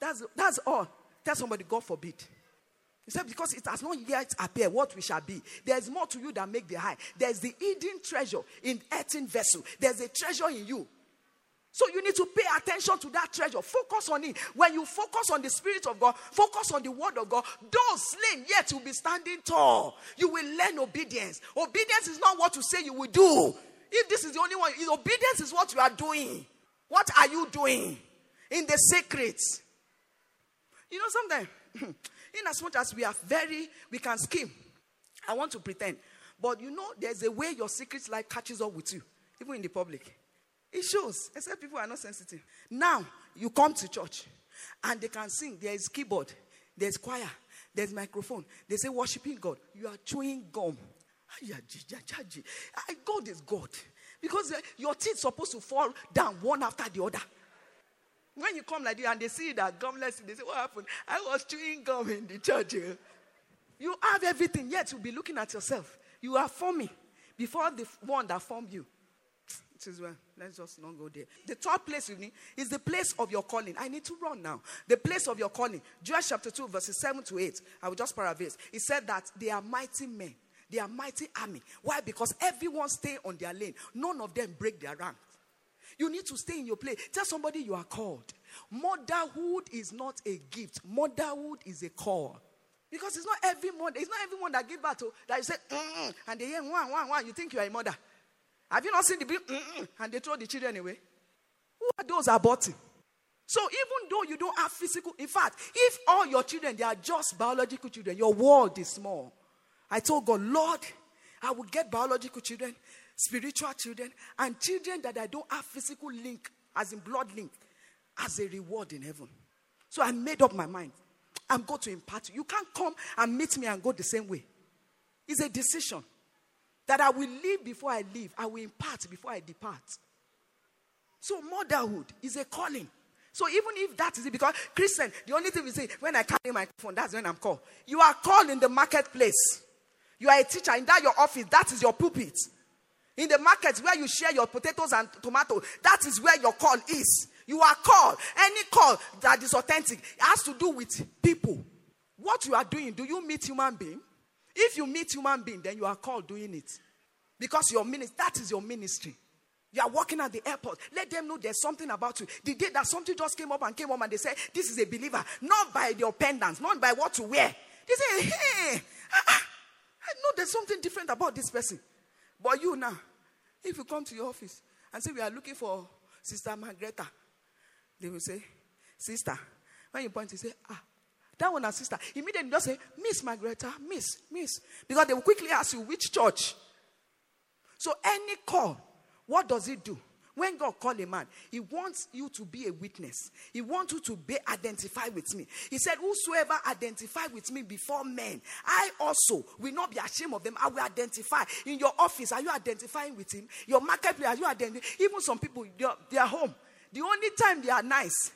That's, that's all. Tell somebody, God forbid. He said, because it has not yet appeared what we shall be. There's more to you than make the high. There's the hidden treasure in earthen vessel. There's a treasure in you. So you need to pay attention to that treasure. Focus on it. When you focus on the Spirit of God, focus on the Word of God, those slain yet will be standing tall. You will learn obedience. Obedience is not what you say you will do. If this is the only one, obedience is what you are doing. What are you doing in the secrets? You know, sometimes, in as much as we are very, we can scheme. I want to pretend. But you know, there's a way your secret life catches up with you, even in the public. It shows, except people are not sensitive. Now, you come to church and they can sing. There is keyboard, there's choir, there's microphone. They say worshiping God. You are chewing gum. God is God. Because uh, your teeth supposed to fall down one after the other. When you come like this and they see that gumless, they say, What happened? I was chewing gum in the church. Eh? You have everything, yet you'll be looking at yourself. You are forming before the one that formed you. It is well. Let's just not go there. The third place you need is the place of your calling. I need to run now. The place of your calling. Joel chapter 2, verses 7 to 8. I will just paraphrase. He said that they are mighty men. They are mighty army. Why? Because everyone stay on their lane. None of them break their rank. You need to stay in your place. Tell somebody you are called. Motherhood is not a gift. Motherhood is a call. Because it's not every mother, it's not everyone that give birth to that you say, mm, and they hear one, one, one. You think you are a mother. Have you not seen the big mm, and they throw the children away? Who are those aborting? So even though you don't have physical, in fact, if all your children they are just biological children, your world is small. I told God, Lord, I will get biological children, spiritual children, and children that I don't have physical link, as in blood link, as a reward in heaven. So I made up my mind. I'm going to impart. You can't come and meet me and go the same way. It's a decision that I will live before I leave, I will impart before I depart. So motherhood is a calling. So even if that is it, because Christian, the only thing we say when I carry my phone, that's when I'm called. You are called in the marketplace. You are a teacher in that your office. That is your pulpit. In the market where you share your potatoes and tomatoes, that is where your call is. You are called. Any call that is authentic has to do with people. What you are doing, do you meet human being? If you meet human being, then you are called doing it. Because your ministry, that is your ministry. You are working at the airport. Let them know there's something about you. The day that something just came up and came up and they said, This is a believer, not by your pendants, not by what you wear. They say, Hey, ah, ah, I know there's something different about this person. But you now, if you come to your office and say, We are looking for Sister Margreta, they will say, Sister. When you point, you say, Ah, that one, our sister. Immediately, just say, Miss Margreta, Miss, Miss. Because they will quickly ask you, Which church? So, any call, what does it do? When God call a man, He wants you to be a witness. He wants you to be identified with me. He said, Whosoever identify with me before men, I also will not be ashamed of them. I will identify. In your office, are you identifying with him? Your marketplace, are you identifying? Even some people, they are home. The only time they are nice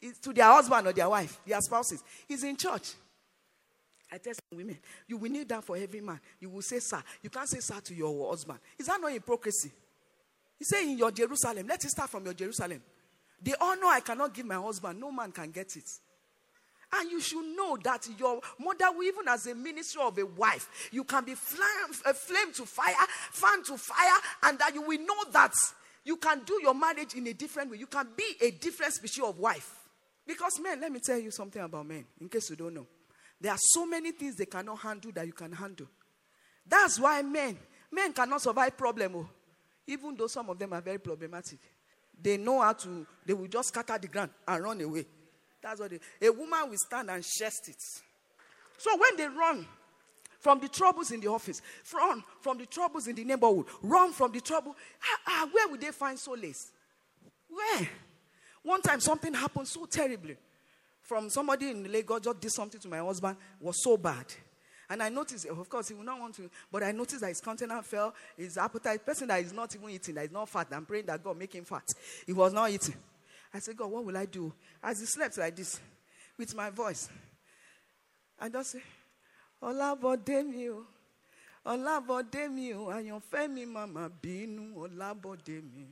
is to their husband or their wife, their spouses, is in church. I tell some women, you will kneel down for every man. You will say, sir. You can't say, sir, to your husband. Is that not hypocrisy? He said, In your Jerusalem, let it start from your Jerusalem. They all know I cannot give my husband, no man can get it. And you should know that your mother, even as a minister of a wife, you can be flame, flame to fire, fan to fire, and that you will know that you can do your marriage in a different way. You can be a different species of wife. Because men, let me tell you something about men, in case you don't know. There are so many things they cannot handle that you can handle. That's why men, men cannot survive problem. Oh even though some of them are very problematic. They know how to, they will just scatter the ground and run away. That's what they, a woman will stand and chest it. So when they run from the troubles in the office, run from the troubles in the neighborhood, run from the trouble, ah, ah, where will they find solace? Where? One time something happened so terribly. From somebody in Lagos just did something to my husband, was so bad. And I noticed, of course, he will not want to, but I noticed that his countenance fell, his appetite, person that is not even eating, that is not fat, I'm praying that God make him fat. He was not eating. I said, God, what will I do? As he slept like this, with my voice, I just say, Ọlábọ̀dé mi o, Ọlábọ̀dé mi o, àyànfẹ́ mi màmá bínú, Ọlábọ̀dé mi,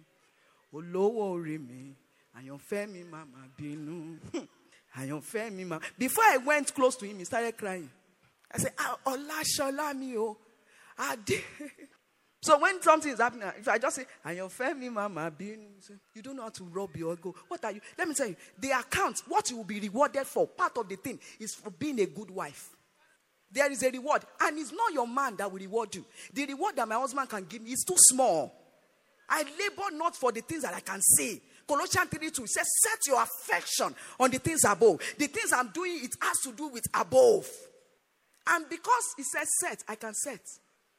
olówó orí mi, àyànfẹ́ mi màmá bínú, àyànfẹ́ mi màmá. Before I went close to him, he started crying. I say, ah, Olashola mi o. Ade. So when something is happening, if I just say, and your family mama being, you don't know how to rub your ego. What are you? Let me tell you, the account, what you will be rewarded for, part of the thing is for being a good wife. There is a reward, and it's not your man that will reward you. The reward that my husband can give me is too small. I labor not for the things that I can see. Colossians 3 2 says, Set your affection on the things above. The things I'm doing, it has to do with above. And because he says set, I can set.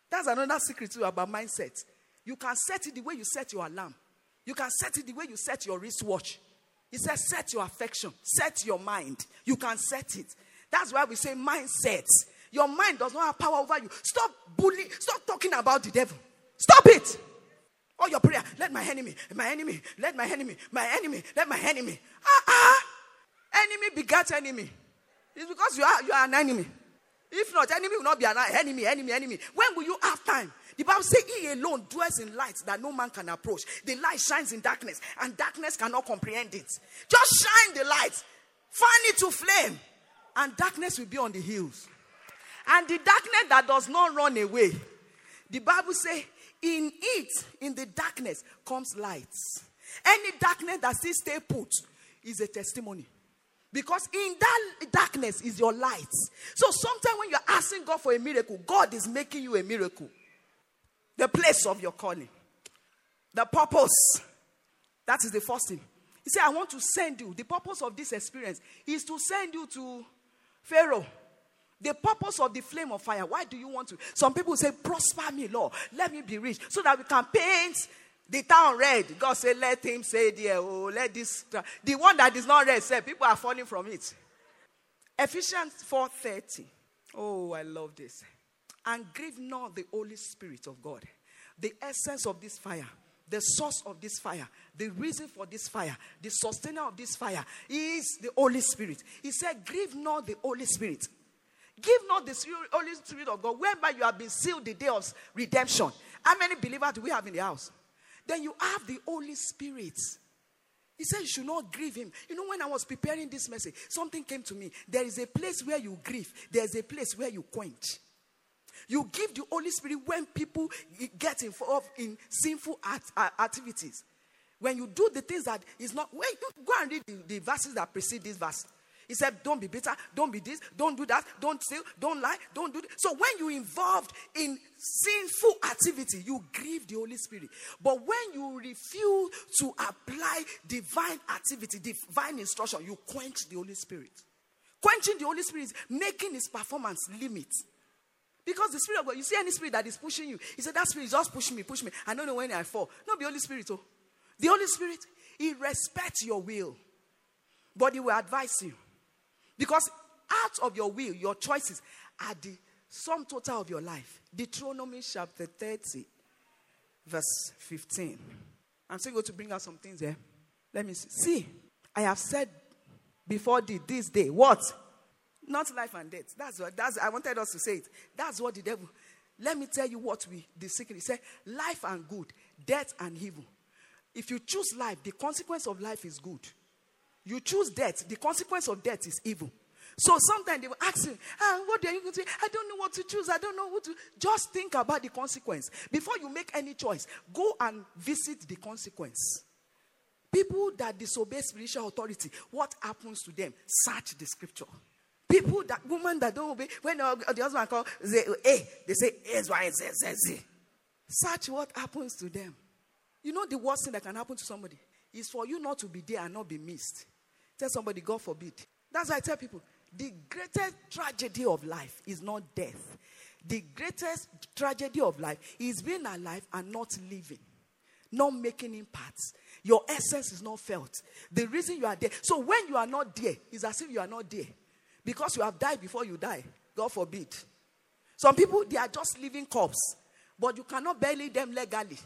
That's another secret too about mindset. You can set it the way you set your alarm. You can set it the way you set your wristwatch. He says, set your affection, set your mind. You can set it. That's why we say mindset. Your mind does not have power over you. Stop bullying, stop talking about the devil. Stop it. All your prayer, let my enemy, my enemy, let my enemy, my enemy, let my enemy. Ah, ah. Enemy begat enemy. It's because you are, you are an enemy. If not, enemy will not be an enemy, enemy, enemy. When will you have time? The Bible says, He alone dwells in light that no man can approach. The light shines in darkness, and darkness cannot comprehend it. Just shine the light, fan it to flame, and darkness will be on the hills. And the darkness that does not run away, the Bible says, in it, in the darkness, comes light. Any darkness that still stay put is a testimony. Because in that darkness is your light. So sometimes when you're asking God for a miracle, God is making you a miracle. The place of your calling. The purpose. That is the first thing. He said, I want to send you. The purpose of this experience is to send you to Pharaoh. The purpose of the flame of fire. Why do you want to? Some people say, Prosper me, Lord. Let me be rich so that we can paint the town red. God said, let him say there. Oh, let this. The one that is not red said, people are falling from it. Ephesians 4.30. Oh, I love this. And grieve not the Holy Spirit of God. The essence of this fire, the source of this fire, the reason for this fire, the sustainer of this fire is the Holy Spirit. He said, grieve not the Holy Spirit. Give not the Holy Spirit of God, whereby you have been sealed the day of redemption. How many believers do we have in the house? Then you have the Holy Spirit. He said you should not grieve him. You know, when I was preparing this message, something came to me. There is a place where you grieve, there's a place where you quench. You give the Holy Spirit when people get involved in sinful act, activities. When you do the things that is not, you go and read the, the verses that precede this verse. He said, Don't be bitter, don't be this, don't do that, don't steal, don't lie, don't do this. So when you involved in sinful activity, you grieve the Holy Spirit. But when you refuse to apply divine activity, divine instruction, you quench the Holy Spirit. Quenching the Holy Spirit is making his performance limit. Because the Spirit of God, you see any spirit that is pushing you, he said, That spirit is just pushing me, push me. I don't know when I fall. No, the Holy Spirit, oh. The Holy Spirit, He respects your will, but He will advise you. Because out of your will, your choices are the sum total of your life. Deuteronomy chapter 30, verse 15. I'm still going to bring out some things here. Let me see. See, I have said before this day, what? Not life and death. That's what that's I wanted us to say it. That's what the devil. Let me tell you what we the secret. He said, life and good, death and evil. If you choose life, the consequence of life is good. You choose death, the consequence of death is evil. So sometimes they will ask you, ah, what are you going to say? I don't know what to choose. I don't know what to. Just think about the consequence. Before you make any choice, go and visit the consequence. People that disobey spiritual authority, what happens to them? Search the scripture. People that women that don't obey, when the husband call, say, hey, they say, X, Y, Z, Z, Z. Search what happens to them. You know the worst thing that can happen to somebody is for you not to be there and not be missed. Tell somebody, God forbid. That's why I tell people the greatest tragedy of life is not death. The greatest tragedy of life is being alive and not living, not making impacts. Your essence is not felt. The reason you are there. So when you are not there, it's as if you are not there. Because you have died before you die. God forbid. Some people, they are just living corpse, but you cannot bury them legally.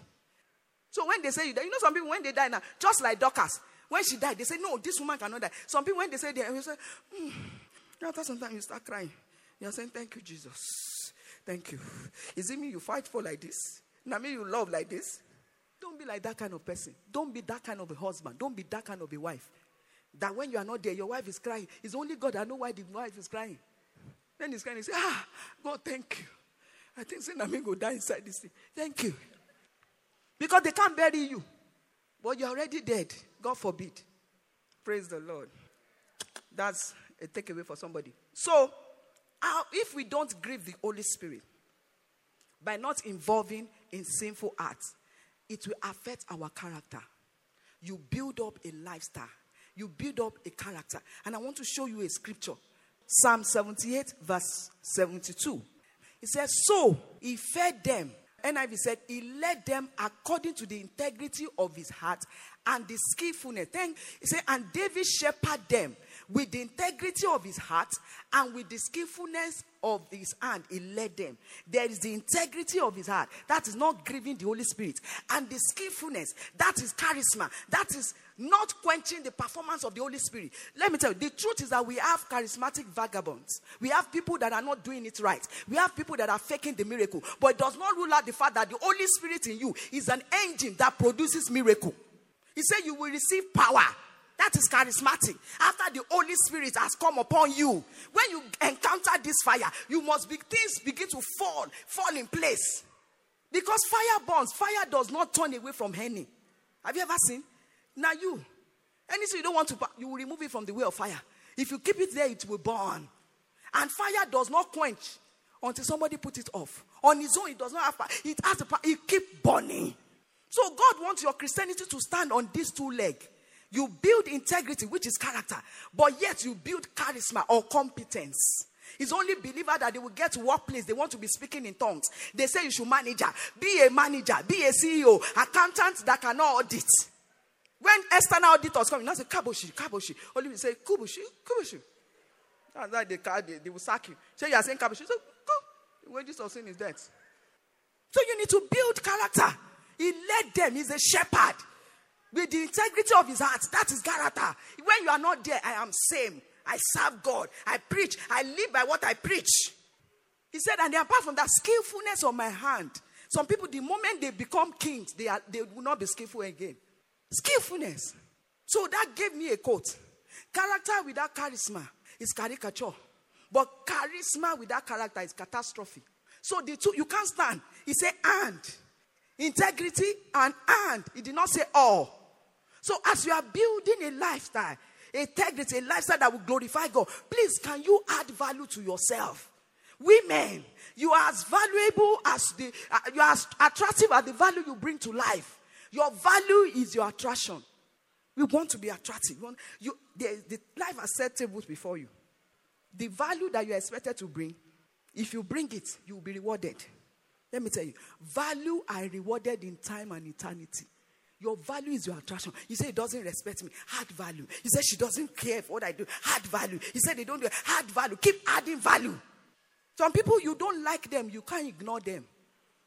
So when they say you die, you know some people when they die now, just like Dorcas, when she died, they said, no, this woman cannot die. Some people when they say they, they say, hmm. after some time you start crying. You're saying, thank you, Jesus. Thank you. Is it me you fight for like this? Now me you love like this? Don't be like that kind of person. Don't be that kind of a husband. Don't be that kind of a wife. That when you are not there, your wife is crying. It's only God I know why the wife is crying. Then he's crying. He say, Ah, God, thank you. I think say Nami go die inside this thing. Thank you. Because they can't bury you. But you're already dead. God forbid. Praise the Lord. That's a takeaway for somebody. So, if we don't grieve the Holy Spirit by not involving in sinful acts, it will affect our character. You build up a lifestyle, you build up a character. And I want to show you a scripture Psalm 78, verse 72. It says, So he fed them NIV said, He led them according to the integrity of his heart and the skillfulness. Then he said, And David shepherded them with the integrity of his heart and with the skillfulness of his hand, he led them. There is the integrity of his heart. That is not grieving the Holy Spirit. And the skillfulness, that is charisma. That is not quenching the performance of the Holy Spirit. Let me tell you, the truth is that we have charismatic vagabonds. We have people that are not doing it right. We have people that are faking the miracle. But it does not rule out the fact that the Holy Spirit in you is an engine that produces miracle. He said you will receive power that is charismatic. After the Holy Spirit has come upon you, when you encounter this fire, you must be things begin to fall, fall in place. Because fire burns. Fire does not turn away from any. Have you ever seen? Now you, anything you don't want to, you will remove it from the way of fire. If you keep it there, it will burn. And fire does not quench until somebody put it off. On his own, it does not have It has to. It keep burning. So God wants your Christianity to stand on these two legs. You build integrity, which is character, but yet you build charisma or competence. It's only believer that they will get to workplace. They want to be speaking in tongues. They say you should manager, be a manager, be a CEO, accountant that cannot audit. When external auditors come, you not say kaboshi, kaboshi. Only you say kubushi, kubushi. That's why they, they, they will sack you. Say you are saying kaboshi. So go. The wages of sin is death. So you need to build character. He led them. He's a shepherd with the integrity of his heart. That is character. When you are not there, I am same. I serve God. I preach. I live by what I preach. He said, and apart from that, skillfulness of my hand. Some people, the moment they become kings, they, are, they will not be skillful again. Skillfulness. So that gave me a quote. Character without charisma is caricature. But charisma without character is catastrophe. So the two, you can't stand. He said, and. Integrity and and. He did not say all. So as you are building a lifestyle, integrity, a lifestyle that will glorify God, please can you add value to yourself? Women, you are as valuable as the, uh, you are as attractive as the value you bring to life. Your value is your attraction. We want to be attractive. Want, you, the, the life has set tables before you. The value that you are expected to bring, if you bring it, you will be rewarded. Let me tell you, value are rewarded in time and eternity. Your value is your attraction. You say it doesn't respect me. Hard value. You say she doesn't care for what I do. Hard value. You say they don't do hard value. Keep adding value. Some people you don't like them, you can't ignore them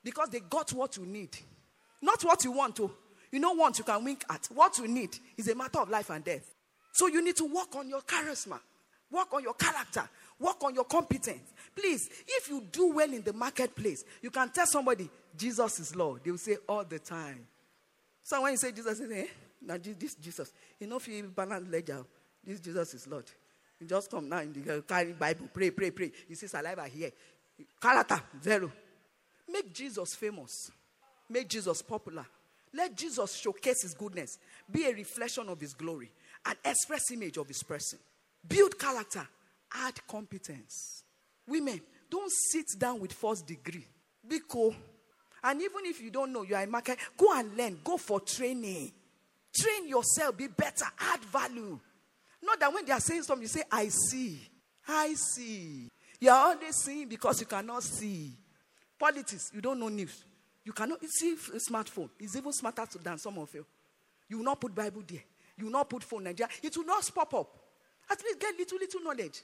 because they got what you need, not what you want to. You know, want you can wink at. What you need is a matter of life and death. So you need to work on your charisma, work on your character, work on your competence. Please, if you do well in the marketplace, you can tell somebody Jesus is Lord. They will say all the time. So when you say Jesus, is eh? Now this Jesus, you know if you balance ledger, this Jesus is Lord. You just come now in the carry Bible, pray, pray, pray. You see saliva here. Character, zero. Make Jesus famous. Make Jesus popular. Let Jesus showcase his goodness, be a reflection of his glory, an express image of his person. Build character, add competence. Women, don't sit down with first degree. Be cool. And even if you don't know, you are in market, go and learn. Go for training. Train yourself, be better, add value. Not that when they are saying something, you say, I see. I see. You are only seeing because you cannot see. Politics, you don't know news. You cannot you see a smartphone. It's even smarter than some of you. You will not put Bible there. You will not put phone Nigeria. It will not pop up. At least get little, little knowledge.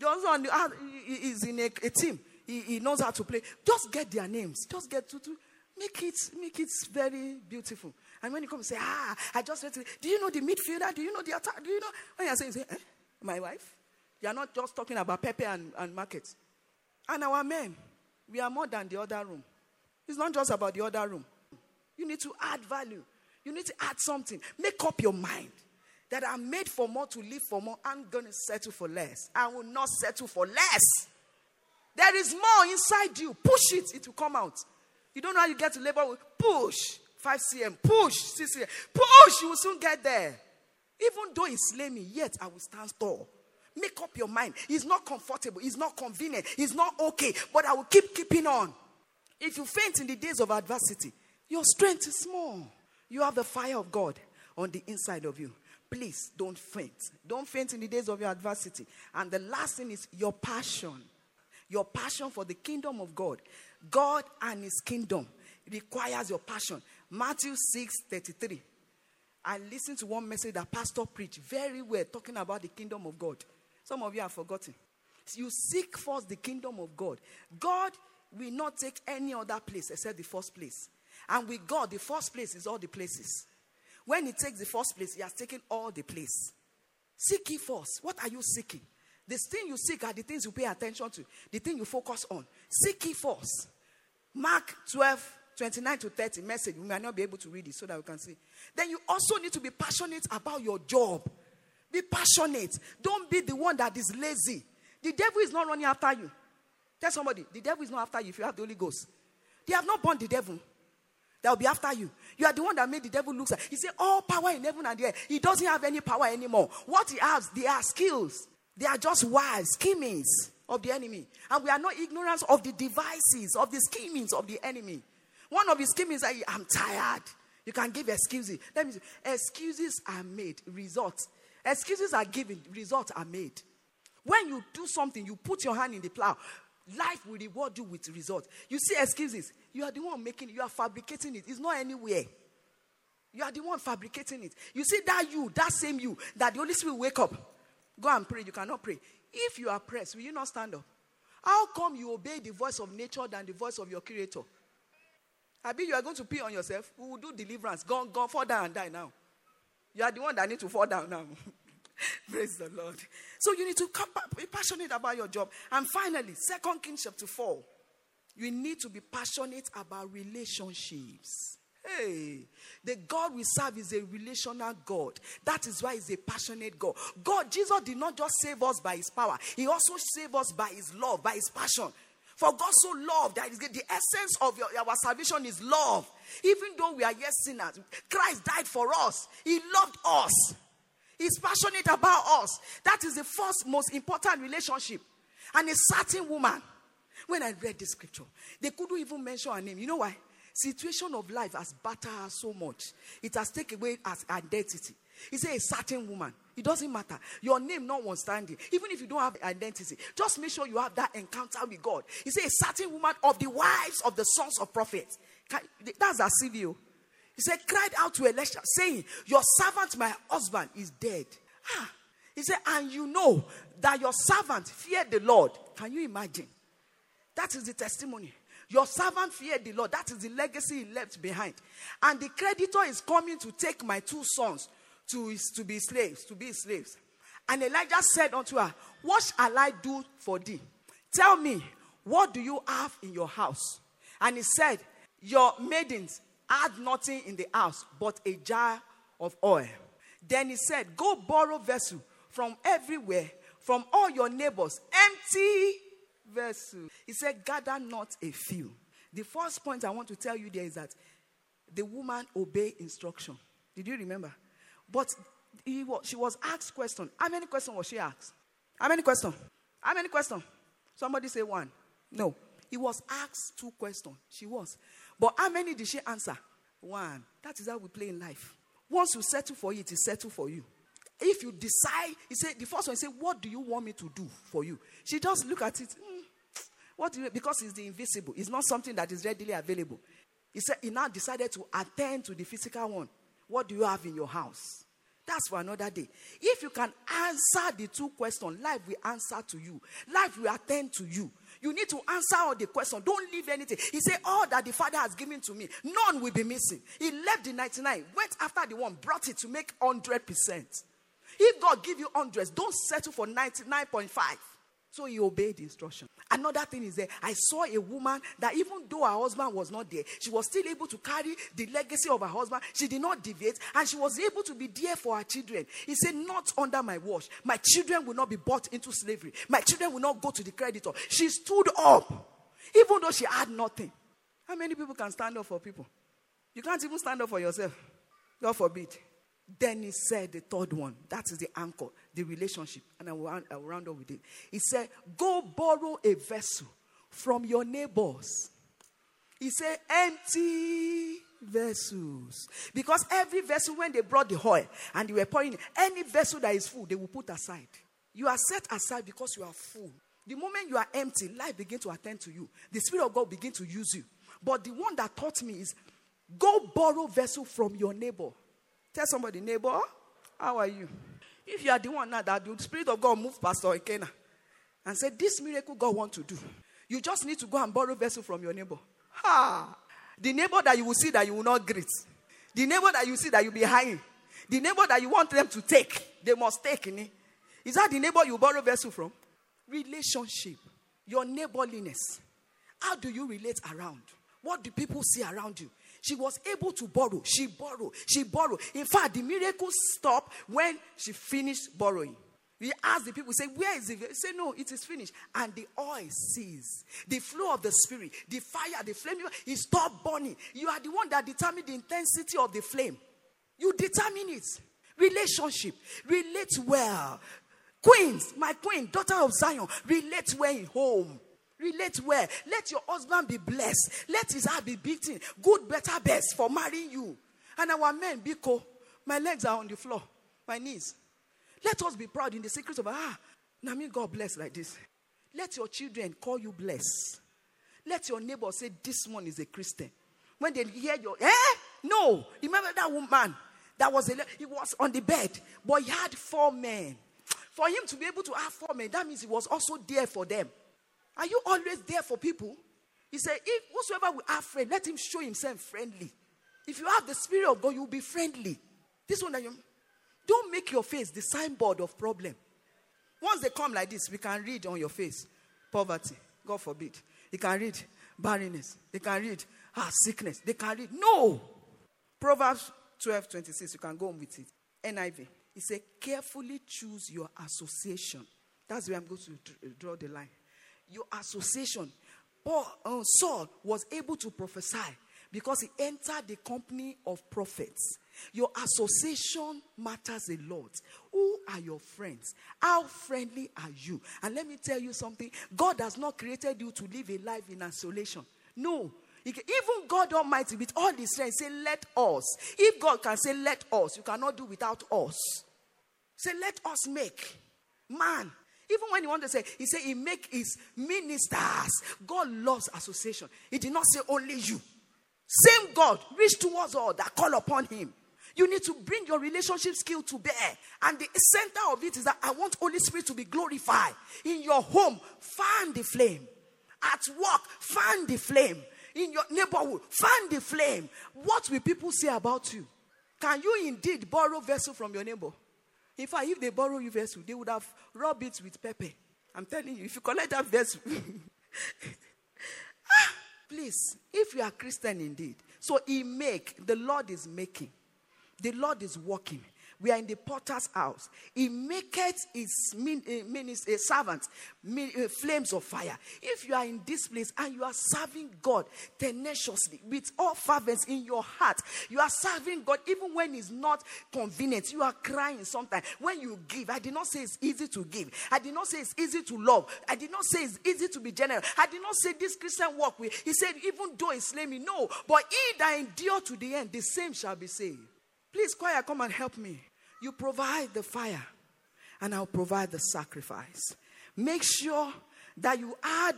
Husband uh, is in a, a team. He, he, knows how to play. Just get their names. Just get to, to make it make it very beautiful. And when you come and say, ah, I just read. Do you know the midfielder? Do you know the attack? Do you know? When you're saying, say, eh, my wife, you are not just talking about Pepe and, and markets. And our men, we are more than the other room. It's not just about the other room. You need to add value. You need to add something. Make up your mind that I'm made for more to live for more. I'm going to settle for less. I will not settle for less. There is more inside you. Push it, it will come out. You don't know how you get to labor push 5 cm, push 6 cm, push, you will soon get there. Even though he slay me, yet I will stand tall. Make up your mind. It's not comfortable, it's not convenient, it's not okay, but I will keep keeping on. If you faint in the days of adversity, your strength is small. You have the fire of God on the inside of you. Please don't faint. Don't faint in the days of your adversity. And the last thing is your passion. Your passion for the kingdom of God. God and his kingdom requires your passion. Matthew 6 33. I listened to one message that pastor preached very well, talking about the kingdom of God. Some of you have forgotten. You seek first the kingdom of God. God will not take any other place except the first place. And with God, the first place is all the places. When He takes the first place, He has taken all the place. Seek He first. What are you seeking? The thing you seek are the things you pay attention to, the thing you focus on. Seek He first. Mark 12, 29 to 30 message. We might not be able to read it so that we can see. Then you also need to be passionate about your job. Be passionate. Don't be the one that is lazy. The devil is not running after you. Tell somebody, the devil is not after you if you have the Holy Ghost. They have not born the devil. That will be after you. You are the one that made the devil look. He said, All power in heaven and the earth. He doesn't have any power anymore. What he has, they are skills. They are just wise schemings of the enemy. And we are not ignorant of the devices, of the schemings of the enemy. One of his schemings is, I'm tired. You can give excuses. Let me say, excuses are made, results. Excuses are given, results are made. When you do something, you put your hand in the plow, life will reward you with results. You see excuses, you are the one making you are fabricating it. It's not anywhere. You are the one fabricating it. You see that you, that same you, that the Holy Spirit will wake up. Go and pray. You cannot pray. If you are pressed, will you not stand up? How come you obey the voice of nature than the voice of your creator? I mean, you are going to pee on yourself. We will do deliverance. Go, go, fall down and die now. You are the one that need to fall down now. Praise the Lord. So you need to be passionate about your job. And finally, Second Kings chapter 4. You need to be passionate about relationships. Hey, the God we serve is a relational God. That is why he's a passionate God. God, Jesus did not just save us by his power, he also saved us by his love, by his passion. For God so loved that the essence of your, our salvation is love. Even though we are yet sinners, Christ died for us. He loved us. He's passionate about us. That is the first most important relationship. And a certain woman, when I read the scripture, they couldn't even mention her name. You know why? Situation of life has battered her so much. It has taken away her identity. He said, a certain woman. It doesn't matter. Your name notwithstanding. Even if you don't have identity, just make sure you have that encounter with God. He said, a certain woman of the wives of the sons of prophets. That's a CVO. He said, cried out to Elisha, saying, Your servant, my husband, is dead. Ah. He said, And you know that your servant feared the Lord. Can you imagine? That is the testimony. Your servant feared the Lord. That is the legacy he left behind. And the creditor is coming to take my two sons to, to be slaves, to be slaves. And Elijah said unto her, What shall I do for thee? Tell me, what do you have in your house? And he said, Your maidens had nothing in the house but a jar of oil. Then he said, Go borrow vessel from everywhere, from all your neighbors, empty vessel. He said, Gather not a few. The first point I want to tell you there is that the woman obeyed instruction. Did you remember? But he was, she was asked question. How many questions was she asked? How many questions? How many questions? Somebody say one. No. He was asked two questions. She was. But how many did she answer? One. That is how we play in life. Once you settle for it, it is settled for you. If you decide, he said, the first one, he said, What do you want me to do for you? She just look at it. Mm, what do you, because it's the invisible, it's not something that is readily available. He said, He now decided to attend to the physical one. What do you have in your house? That's for another day. If you can answer the two questions, life will answer to you. Life will attend to you. You need to answer all the questions. Don't leave anything. He said, All that the Father has given to me, none will be missing. He left the 99, went after the one, brought it to make 100%. If God give you hundreds, don't settle for 99.5. So he obeyed the instruction. Another thing is that I saw a woman that even though her husband was not there, she was still able to carry the legacy of her husband. She did not deviate and she was able to be there for her children. He said, Not under my watch. My children will not be bought into slavery. My children will not go to the creditor. She stood up, even though she had nothing. How many people can stand up for people? You can't even stand up for yourself. God forbid. Then he said the third one. That is the anchor, the relationship. And I will, I will round up with it. He said, Go borrow a vessel from your neighbors. He said, Empty vessels. Because every vessel, when they brought the oil and they were pouring, any vessel that is full, they will put aside. You are set aside because you are full. The moment you are empty, life begins to attend to you. The Spirit of God begins to use you. But the one that taught me is go borrow vessel from your neighbor. Tell somebody, neighbor, how are you? If you are the one now that the Spirit of God moved Pastor Ikena and said, This miracle God want to do, you just need to go and borrow vessel from your neighbor. Ha! The neighbor that you will see that you will not greet. The neighbor that you see that you'll be hiding. The neighbor that you want them to take, they must take it. Is that the neighbor you borrow vessel from? Relationship. Your neighborliness. How do you relate around? What do people see around you? She was able to borrow. She borrowed. She borrowed. In fact, the miracle stopped when she finished borrowing. We asked the people, say, Where is it? Say, No, it is finished. And the oil ceased. The flow of the spirit, the fire, the flame, it stopped burning. You are the one that determined the intensity of the flame. You determine it. Relationship. Relate well. Queens, my queen, daughter of Zion, relate well in home. Relate well. Let your husband be blessed. Let his heart be beating. Good, better, best for marrying you. And our men, Biko, my legs are on the floor, my knees. Let us be proud in the secret of ah, now me God bless like this. Let your children call you blessed. Let your neighbor say this one is a Christian. When they hear your eh? No. Remember that woman that was a, he was on the bed, but he had four men. For him to be able to have four men, that means he was also there for them. Are you always there for people? He said, If whosoever will have friend, let him show himself friendly. If you have the spirit of God, you'll be friendly. This one, don't make your face the signboard of problem. Once they come like this, we can read on your face poverty. God forbid. You can read barrenness. They can read ah, sickness. They can read. No. Proverbs 12 26. You can go on with it. NIV. He said, carefully choose your association. That's where I'm going to draw the line your association. Paul, uh, Saul was able to prophesy because he entered the company of prophets. Your association matters a lot. Who are your friends? How friendly are you? And let me tell you something God has not created you to live a life in isolation. No. Even God Almighty, with all His strength, say, Let us. If God can say, Let us, you cannot do without us. Say, Let us make. Man, even when he wanted to say, he said he make his ministers. God loves association. He did not say only you. Same God, reach towards all that call upon him. You need to bring your relationship skill to bear. And the center of it is that I want Holy Spirit to be glorified. In your home, fan the flame. At work, fan the flame. In your neighborhood, fan the flame. What will people say about you? Can you indeed borrow vessel from your neighbor? In fact, if they borrow you vessel, they would have rubbed it with pepper. I'm telling you, if you collect that vessel, ah, please, if you are Christian indeed, so he make, the Lord is making, the Lord is working. We are in the potter's house. He maketh his minister, uh, servants uh, flames of fire. If you are in this place and you are serving God tenaciously with all fervence in your heart, you are serving God even when it's not convenient. You are crying sometimes. When you give, I did not say it's easy to give. I did not say it's easy to love. I did not say it's easy to be generous. I did not say this Christian walk with. He said, even though it's slay me, no. But he that endure to the end, the same shall be saved. Please, choir, come and help me. You provide the fire, and I'll provide the sacrifice. Make sure that you add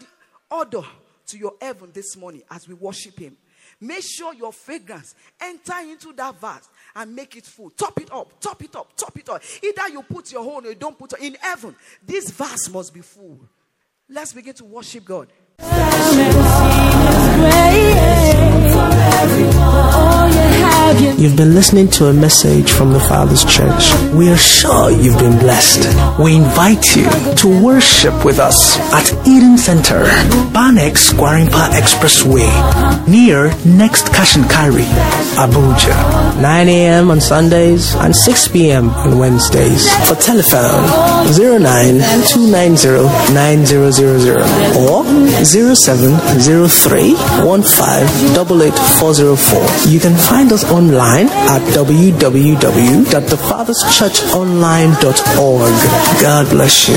order to your heaven this morning as we worship Him. Make sure your fragrance enter into that vase and make it full. Top it up, top it up, top it up. Either you put your own or you don't put it in heaven. This vase must be full. Let's begin to worship God. You've been listening to a message from the Father's Church. We are sure you've been blessed. We invite you to worship with us at Eden Center, Banex Gwarinpa Expressway, near Next Carry, Abuja. 9 a.m. on Sundays and 6 p.m. on Wednesdays. For telephone 09 or 0703 You can find us online at www.thefatherschurchonline.org. God bless you.